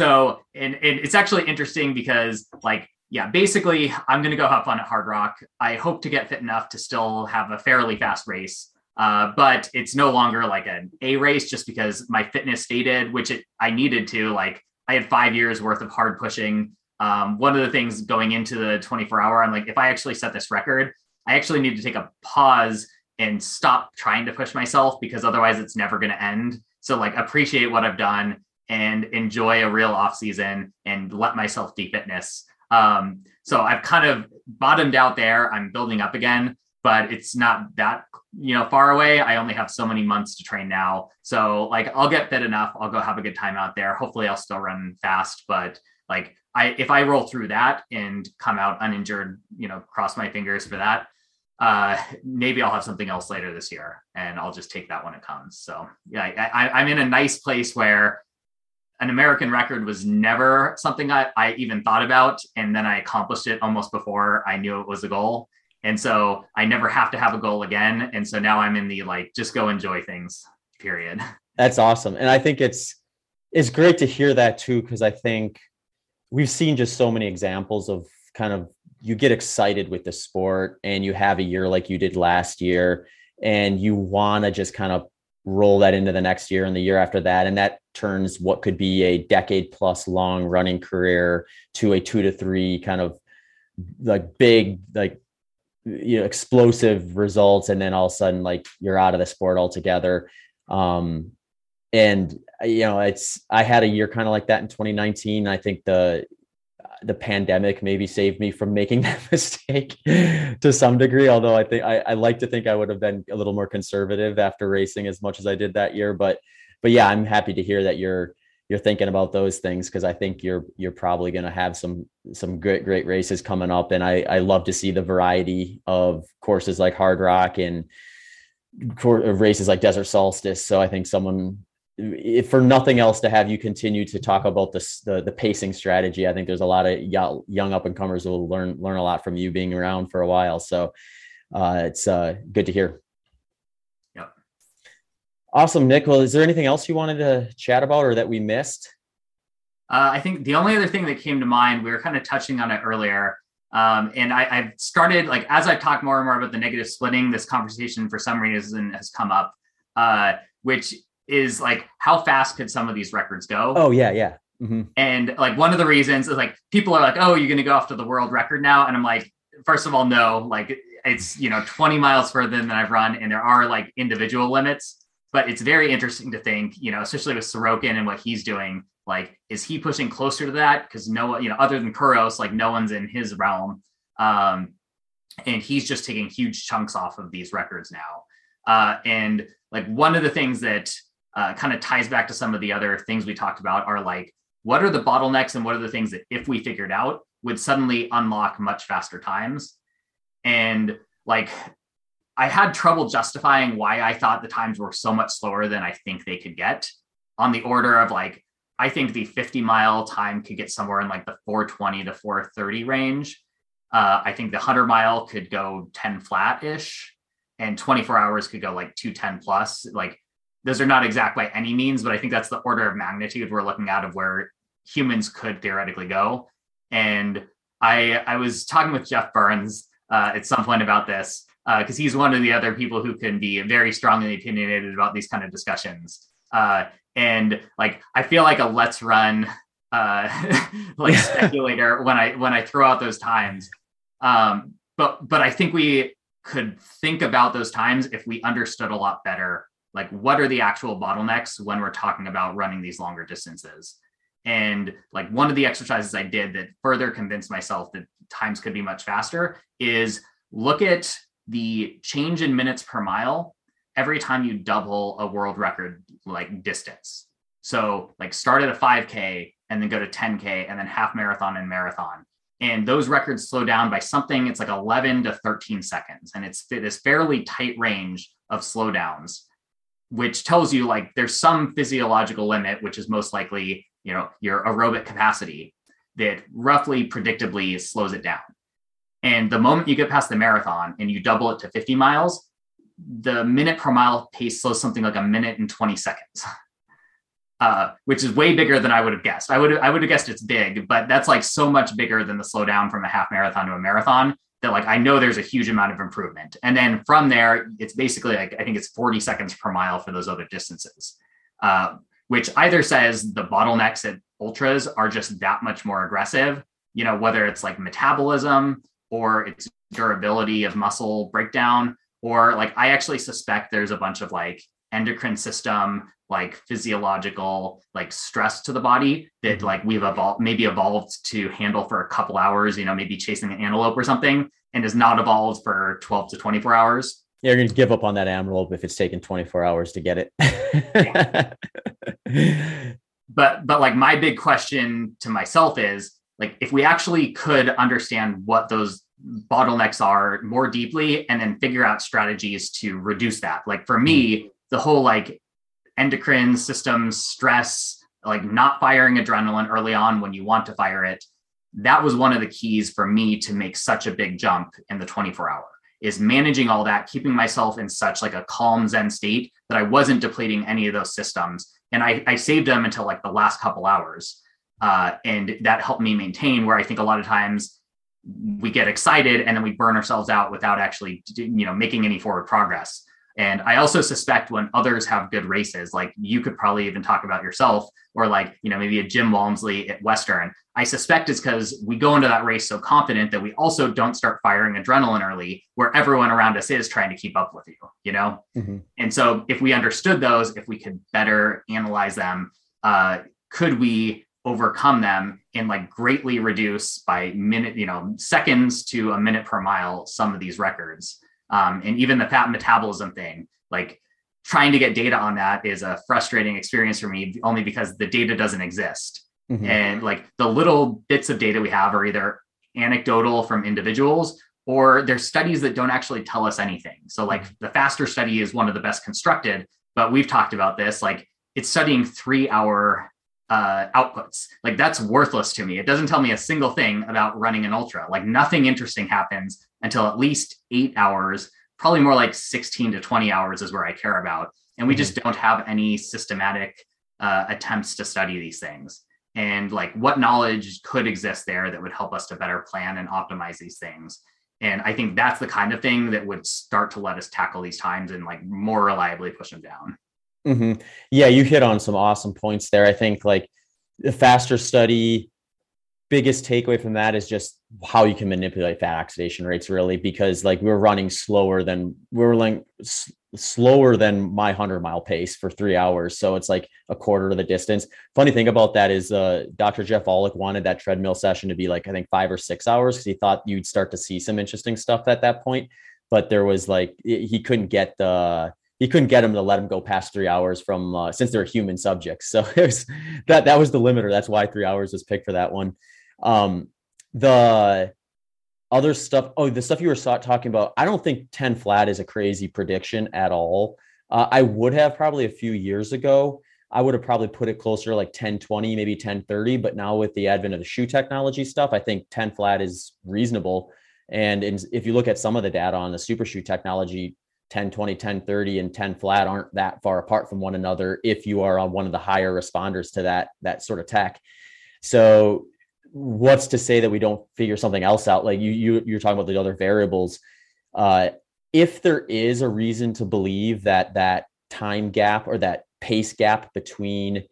so and, and it's actually interesting because like yeah, basically, I'm going to go have fun at Hardrock. I hope to get fit enough to still have a fairly fast race, uh, but it's no longer like an A race just because my fitness faded, which it, I needed to. Like, I had five years worth of hard pushing. Um, one of the things going into the 24 hour, I'm like, if I actually set this record, I actually need to take a pause and stop trying to push myself because otherwise it's never going to end. So, like, appreciate what I've done and enjoy a real off season and let myself de-fitness um, so I've kind of bottomed out there. I'm building up again, but it's not that you know far away. I only have so many months to train now. So like I'll get fit enough. I'll go have a good time out there. Hopefully I'll still run fast, but like I if I roll through that and come out uninjured, you know, cross my fingers for that. Uh, maybe I'll have something else later this year, and I'll just take that when it comes. So yeah, I, I'm in a nice place where an American record was never something I, I even thought about. And then I accomplished it almost before I knew it was a goal. And so I never have to have a goal again. And so now I'm in the like, just go enjoy things, period. That's awesome. And I think it's, it's great to hear that too, because I think we've seen just so many examples of kind of you get excited with the sport and you have a year like you did last year and you want to just kind of roll that into the next year and the year after that. And that turns what could be a decade plus long running career to a two to three kind of like big, like, you know, explosive results. And then all of a sudden, like you're out of the sport altogether. Um, and you know, it's, I had a year kind of like that in 2019. I think the, the pandemic maybe saved me from making that mistake to some degree. Although I think I, I, like to think I would have been a little more conservative after racing as much as I did that year. But but yeah, I'm happy to hear that you're you're thinking about those things because I think you're you're probably going to have some some great great races coming up, and I I love to see the variety of courses like Hardrock and races like Desert Solstice. So I think someone if for nothing else to have you continue to talk about this the, the pacing strategy. I think there's a lot of young up and comers who will learn learn a lot from you being around for a while. So uh, it's uh, good to hear. Yep. Awesome nick. Well is there anything else you wanted to chat about or that we missed? Uh, i think the only other thing that came to mind we were kind of touching on it earlier um, and I, have started like as I've talked more and more about the negative splitting, this conversation for some reason has come up, uh, which is like how fast could some of these records go? Oh yeah, yeah. Mm-hmm. And like one of the reasons is like people are like, oh, you're going to go after the world record now, and I'm like, first of all, no, like it's you know 20 miles further than I've run, and there are like individual limits. But it's very interesting to think, you know, especially with Sorokin and what he's doing. Like, is he pushing closer to that? Because no one, you know, other than Kouros, like no one's in his realm. Um, and he's just taking huge chunks off of these records now. Uh, and like one of the things that uh, kind of ties back to some of the other things we talked about are like what are the bottlenecks and what are the things that if we figured out would suddenly unlock much faster times and like I had trouble justifying why I thought the times were so much slower than I think they could get on the order of like, I think the 50 mile time could get somewhere in like the 420 to 430 range. Uh, I think the 100 mile could go 10 flat ish, and 24 hours could go like 210 plus. Like, those are not exact by any means, but I think that's the order of magnitude we're looking at of where humans could theoretically go. And I I was talking with Geoff Burns uh, at some point about this because uh, he's one of the other people who can be very strongly opinionated about these kind of discussions. Uh, and like I feel like a LetsRun uh, like speculator when I when I throw out those times. Um, but but I think we could think about those times if we understood a lot better like what are the actual bottlenecks when we're talking about running these longer distances and like one of the exercises I did that further convinced myself that times could be much faster is look at the change in minutes per mile every time you double a world record like distance. So like start at a 5K and then go to 10K and then half marathon and marathon. And those records slow down by something, it's like 11 to 13 seconds. And it's this fairly tight range of slowdowns, which tells you like there's some physiological limit, which is most likely you know your aerobic capacity that roughly predictably slows it down and the moment you get past the marathon and you double it to 50 miles the minute per mile pace slows something like a minute and 20 seconds uh, which is way bigger than I would have guessed. I would I would have guessed it's big, but that's like so much bigger than the slowdown from a half marathon to a marathon that like I know there's a huge amount of improvement. And then from there, it's basically like I think it's 40 seconds per mile for those other distances. Uh, which either says the bottlenecks at ultras are just that much more aggressive, you know, whether it's like metabolism or it's durability of muscle breakdown, or like I actually suspect there's a bunch of like endocrine system, like physiological, like stress to the body that mm-hmm. like we've evolved, maybe evolved to handle for a couple hours, you know, maybe chasing an antelope or something, and is not evolved for 12 to 24 hours you're going to give up on that antelope if it's taken 24 hours to get it. but but like my big question to myself is like if we actually could understand what those bottlenecks are more deeply and then figure out strategies to reduce that. Like for me, mm-hmm. The whole like endocrine system stress, like not firing adrenaline early on when you want to fire it, that was one of the keys for me to make such a big jump in the 24 hour is managing all that, keeping myself in such like a calm Zen state that I wasn't depleting any of those systems. And I, I saved them until like the last couple hours. Uh, and that helped me maintain where I think a lot of times we get excited and then we burn ourselves out without actually, you know, making any forward progress. And I also suspect when others have good races, like you could probably even talk about yourself, or like, you know, maybe a Jim Walmsley at Western. I suspect it's because we go into that race so confident that we also don't start firing adrenaline early, where everyone around us is trying to keep up with you, you know? Mm-hmm. And so if we understood those, if we could better analyze them, uh, could we overcome them and like greatly reduce by minute, you know, seconds to a minute per mile some of these records? Um, and even the fat metabolism thing, like trying to get data on that is a frustrating experience for me only because the data doesn't exist. Mm-hmm. And like the little bits of data we have are either anecdotal from individuals or there's studies that don't actually tell us anything. So like mm-hmm. the faster study is one of the best constructed, but we've talked about this like it's studying 3 hour uh, outputs. Like that's worthless to me. It doesn't tell me a single thing about running an ultra. Like nothing interesting happens until at least eight hours, probably more like 16 to 20 hours is where I care about. And we mm-hmm. just don't have any systematic uh, attempts to study these things. And like what knowledge could exist there that would help us to better plan and optimize these things. And I think that's the kind of thing that would start to let us tackle these times and like more reliably push them down. Mm-hmm. Yeah, you hit on some awesome points there. I think like the faster study, biggest takeaway from that is just how you can manipulate fat oxidation rates really because like we're running slower than we are like s- slower than my 100 mile pace for three hours so it's like a quarter of the distance funny thing about that is uh, dr jeff Volek wanted that treadmill session to be like i think five or six hours because he thought you'd start to see some interesting stuff at that point but there was like he couldn't get the he couldn't get him to let him go past three hours from uh, since they're human subjects. So it was that that was the limiter. That's why three hours was picked for that one. Um, the other stuff. Oh, the stuff you were talking about. I don't think 10 flat is a crazy prediction at all. Uh, I would have probably a few years ago. I would have probably put it closer like 10 20, maybe 10 30. But now with the advent of the shoe technology stuff, I think 10 flat is reasonable. And in, if you look at some of the data on the super shoe technology, 10 20, 10 30, and 10 flat aren't that far apart from one another if you are on one of the higher responders to that, that sort of tech. So what's to say that we don't figure something else out? Like you, you you're talking about the other variables. Uh, if there is a reason to believe that that time gap or that pace gap between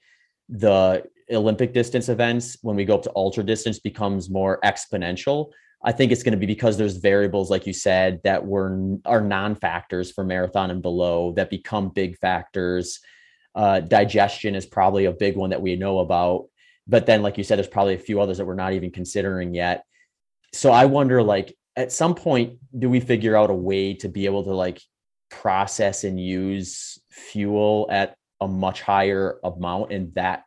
the Olympic distance events when we go up to ultra distance becomes more exponential. I think it's going to be because there's variables, like you said, that were are non-factors for marathon and below that become big factors. Uh, digestion is probably a big one that we know about, but then, like you said, there's probably a few others that we're not even considering yet. So I wonder, like, at some point, do we figure out a way to be able to like process and use fuel at a much higher amount and that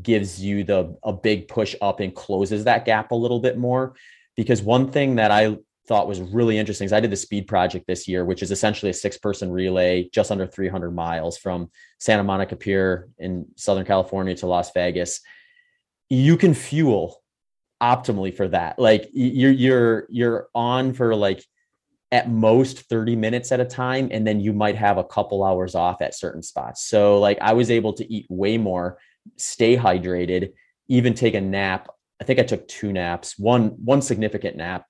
gives you the a big push up and closes that gap a little bit more because one thing that I thought was really interesting is I did the speed project this year, which is essentially a six person relay just under 300 miles from Santa Monica Pier in Southern California to Las Vegas. You can fuel optimally for that. Like you're you're you're on for like at most 30 minutes at a time and then you might have a couple hours off at certain spots. So like I was able to eat way more, stay hydrated, even take a nap. I think I took two naps, one one significant nap.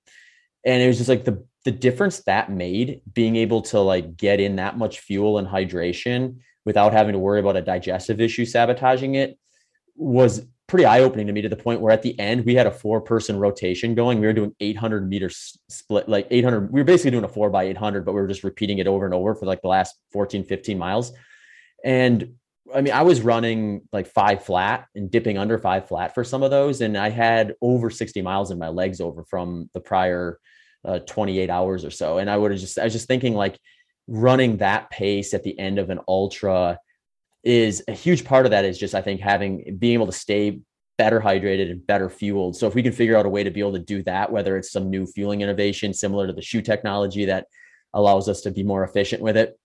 And it was just like the the difference that made being able to like get in that much fuel and hydration without having to worry about a digestive issue sabotaging it was pretty eye opening to me to the point where at the end we had a four person rotation going. We were doing 800 meter split, like 800. We were basically doing a four by 800, but we were just repeating it over and over for like the last 14, 15 miles. And I mean, I was running like five flat and dipping under five flat for some of those. And I had over 60 miles in my legs over from the prior uh, 28 hours or so. And I would have just, I was just thinking like running that pace at the end of an ultra is a huge part of that is just I think having being able to stay better hydrated and better fueled. So if we can figure out a way to be able to do that, whether it's some new fueling innovation similar to the shoe technology that allows us to be more efficient with it,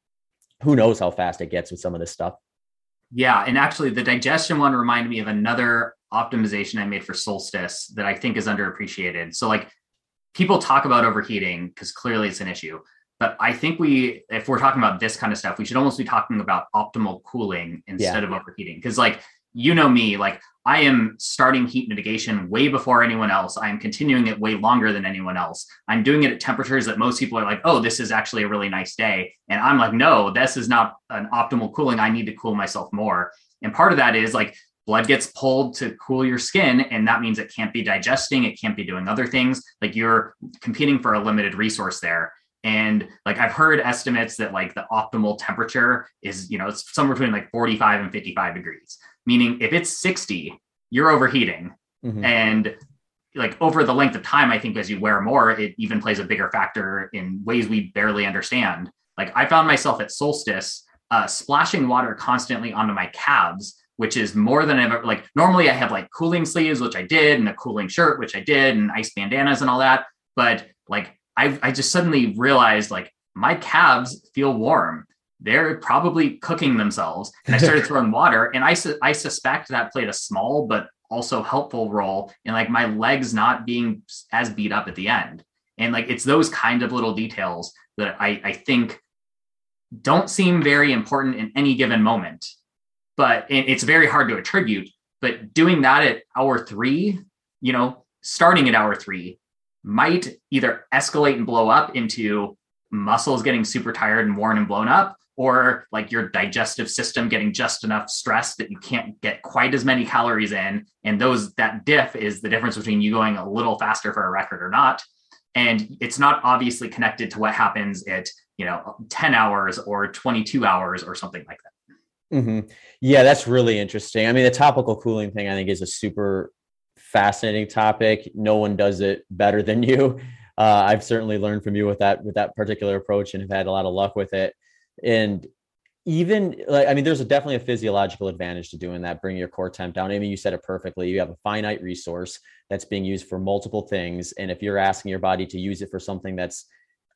who knows how fast it gets with some of this stuff. Yeah, and actually the digestion one reminded me of another optimization I made for Solstice that I think is underappreciated. So like people talk about overheating because clearly it's an issue. But I think we, if we're talking about this kind of stuff, we should almost be talking about optimal cooling instead yeah. of overheating. Because, like, you know me, like, I am starting heat mitigation way before anyone else. I am continuing it way longer than anyone else. I'm doing it at temperatures that most people are like, oh, this is actually a really nice day. And I'm like, no, this is not an optimal cooling. I need to cool myself more. And part of that is like blood gets pulled to cool your skin and that means it can't be digesting it can't be doing other things like you're competing for a limited resource there and like I've heard estimates that like the optimal temperature is, you know, it's somewhere between like 45 and 55 degrees, meaning if it's 60, you're overheating. Mm-hmm. And like over the length of time, I think as you wear more, it even plays a bigger factor in ways we barely understand. Like I found myself at solstice uh, splashing water constantly onto my calves, which is more than I've ever. Like normally I have like cooling sleeves, which I did, and a cooling shirt, which I did, and ice bandanas and all that. But like I, I just suddenly realized like my calves feel warm. They're probably cooking themselves. And I started throwing water. And I, su- I suspect that played a small but also helpful role in like my legs not being as beat up at the end. And like it's those kind of little details that I, I think don't seem very important in any given moment. But it's very hard to attribute. But doing that at hour three, you know, starting at hour three might either escalate and blow up into muscles getting super tired and worn and blown up or like your digestive system getting just enough stress that you can't get quite as many calories in. And those that diff is the difference between you going a little faster for a record or not. And it's not obviously connected to what happens at you know 10 hours or 22 hours or something like that. Mm-hmm. yeah that's really interesting. I mean the topical cooling thing i think is a super fascinating topic. No one does it better than you. Uh, I've certainly learned from you with that with that particular approach and have had a lot of luck with it. And even like I mean, there's a, definitely a physiological advantage to doing that, Bring your core temp down. I mean, you said it perfectly. You have a finite resource that's being used for multiple things, and if you're asking your body to use it for something that's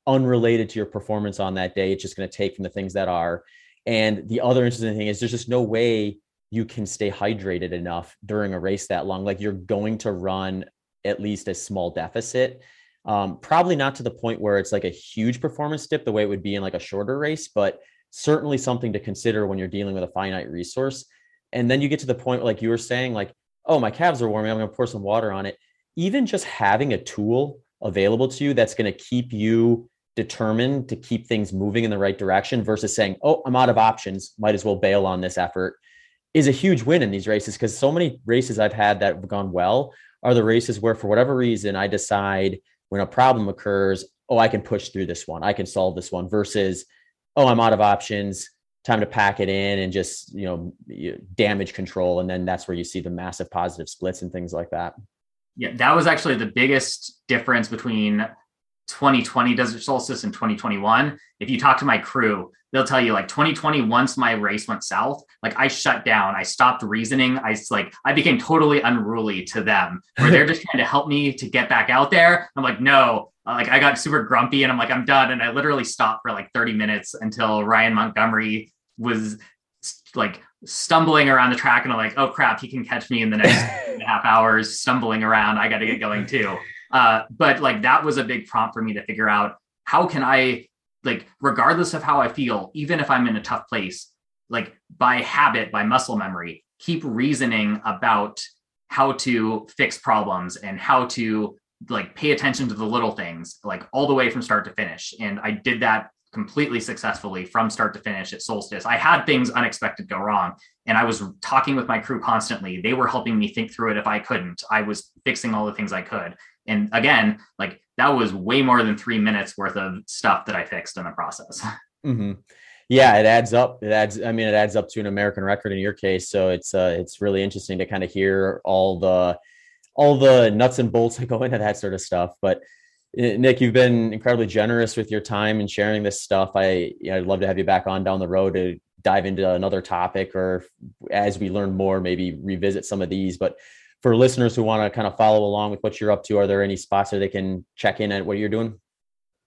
unrelated to your performance on that day, it's just going to take from the things that are. And the other interesting thing is, there's just no way you can stay hydrated enough during a race that long. Like you're going to run at least a small deficit. Um, probably not to the point where it's like a huge performance dip the way it would be in like a shorter race, but certainly something to consider when you're dealing with a finite resource. And then you get to the point, like you were saying, like, oh, my calves are warming. I'm going to pour some water on it. Even just having a tool available to you that's going to keep you determined to keep things moving in the right direction versus saying, oh, I'm out of options, might as well bail on this effort is a huge win in these races because so many races I've had that have gone well are the races where, for whatever reason, I decide when a problem occurs, oh, I can push through this one, I can solve this one, versus, oh, I'm out of options, time to pack it in and just, you know, damage control. And then that's where you see the massive positive splits and things like that. Yeah, that was actually the biggest difference between 2020 Desert Solstice and 2021. If you talk to my crew, they'll tell you like 2020 once my race went south like i shut down. I stopped reasoning. I like i became totally unruly to them where they're just trying to help me to get back out there. I'm like no. Uh, like i got super grumpy and i'm like i'm done. And i literally stopped for like 30 minutes until ryan montgomery was like stumbling around the track and i'm like oh crap he can catch me in the next and a half hours stumbling around. I got to get going too uh, but like that was a big prompt for me to figure out how can i like regardless of how I feel, even if I'm in a tough place, like by habit, by muscle memory, keep reasoning about how to fix problems and how to like pay attention to the little things, like all the way from start to finish. And I did that completely successfully from start to finish at Solstice. I had things unexpected go wrong, and I was talking with my crew constantly. They were helping me think through it if I couldn't. I was fixing all the things I could. And again, like that was way more than three minutes worth of stuff that I fixed in the process. Mm-hmm. Yeah, it adds up. It adds. I mean, it adds up to an American record in your case. So it's uh, it's really interesting to kind of hear all the all the nuts and bolts that go into that sort of stuff. But eh, Nick, you've been incredibly generous with your time and sharing this stuff. I you know, I'd love to have you back on down the road to dive into another topic, or as we learn more, maybe revisit some of these. But for listeners who want to kind of follow along with what you're up to, are there any spots where they can check in at what you're doing?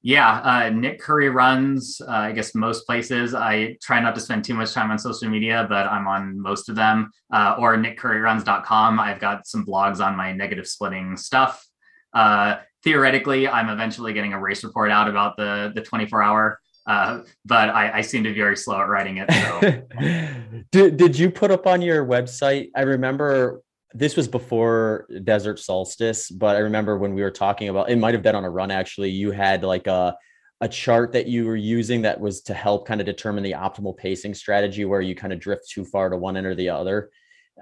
Yeah, uh, Nick Coury runs, uh, I guess, most places. I try not to spend too much time on social media, but I'm on most of them. Uh, or nickcouryruns.com. I've got some blogs on my negative splitting stuff. Uh, theoretically, I'm eventually getting a race report out about the the 24 hour. Uh, but I, I, seem to be very slow at writing it. So. did, did you put up on your website? I remember this was before desert solstice but i remember when we were talking about it might have been on a run actually you had like a a chart that you were using that was to help kind of determine the optimal pacing strategy where you kind of drift too far to one end or the other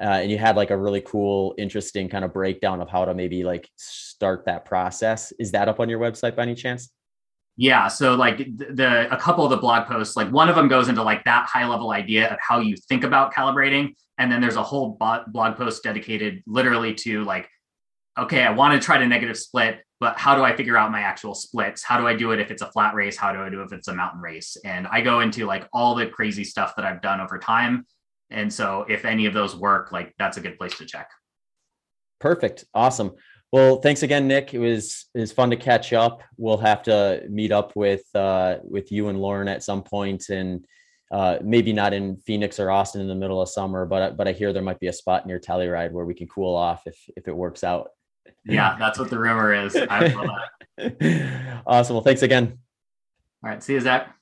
uh, and you had like a really cool interesting kind of breakdown of how to maybe like start that process is that up on your website by any chance yeah so like the, a couple of the blog posts like one of them goes into like that high level idea of how you think about calibrating and then there's a whole blog post dedicated literally to like okay i want to try to negative split but how do i figure out my actual splits? How do i do it if it's a flat race? How do i do it if it's a mountain race? And i go into like all the crazy stuff that i've done over time and so if any of those work like that's a good place to check. Perfect. Awesome well thanks again nick it was it was fun to catch up we'll have to meet up with uh with you and lauren at some point and uh, maybe not in Phoenix or Austin in the middle of summer, but but I hear there might be a spot near Telluride where we can cool off if if it works out. Yeah, that's what the rumor is. awesome. Well, thanks again. All right. See you, Zach.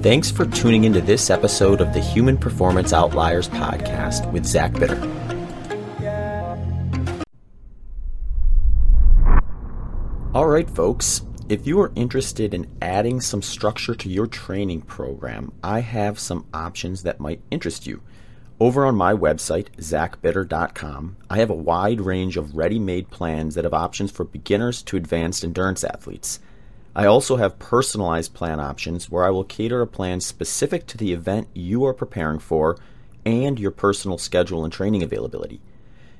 Thanks for tuning into this episode of the Human Performance Outliers podcast with Zach Bitter. All right, folks. If you are interested in adding some structure to your training program, I have some options that might interest you. Over on my website, zachbitter.com, I have a wide range of ready made plans that have options for beginners to advanced endurance athletes. I also have personalized plan options where I will cater a plan specific to the event you are preparing for and your personal schedule and training availability.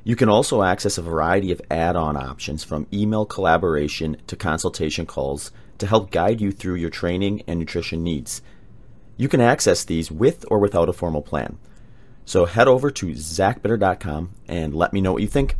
You can also access a variety of add on options from email collaboration to consultation calls to help guide you through your training and nutrition needs. You can access these with or without a formal plan. So head over to zachbitter.com and let me know what you think.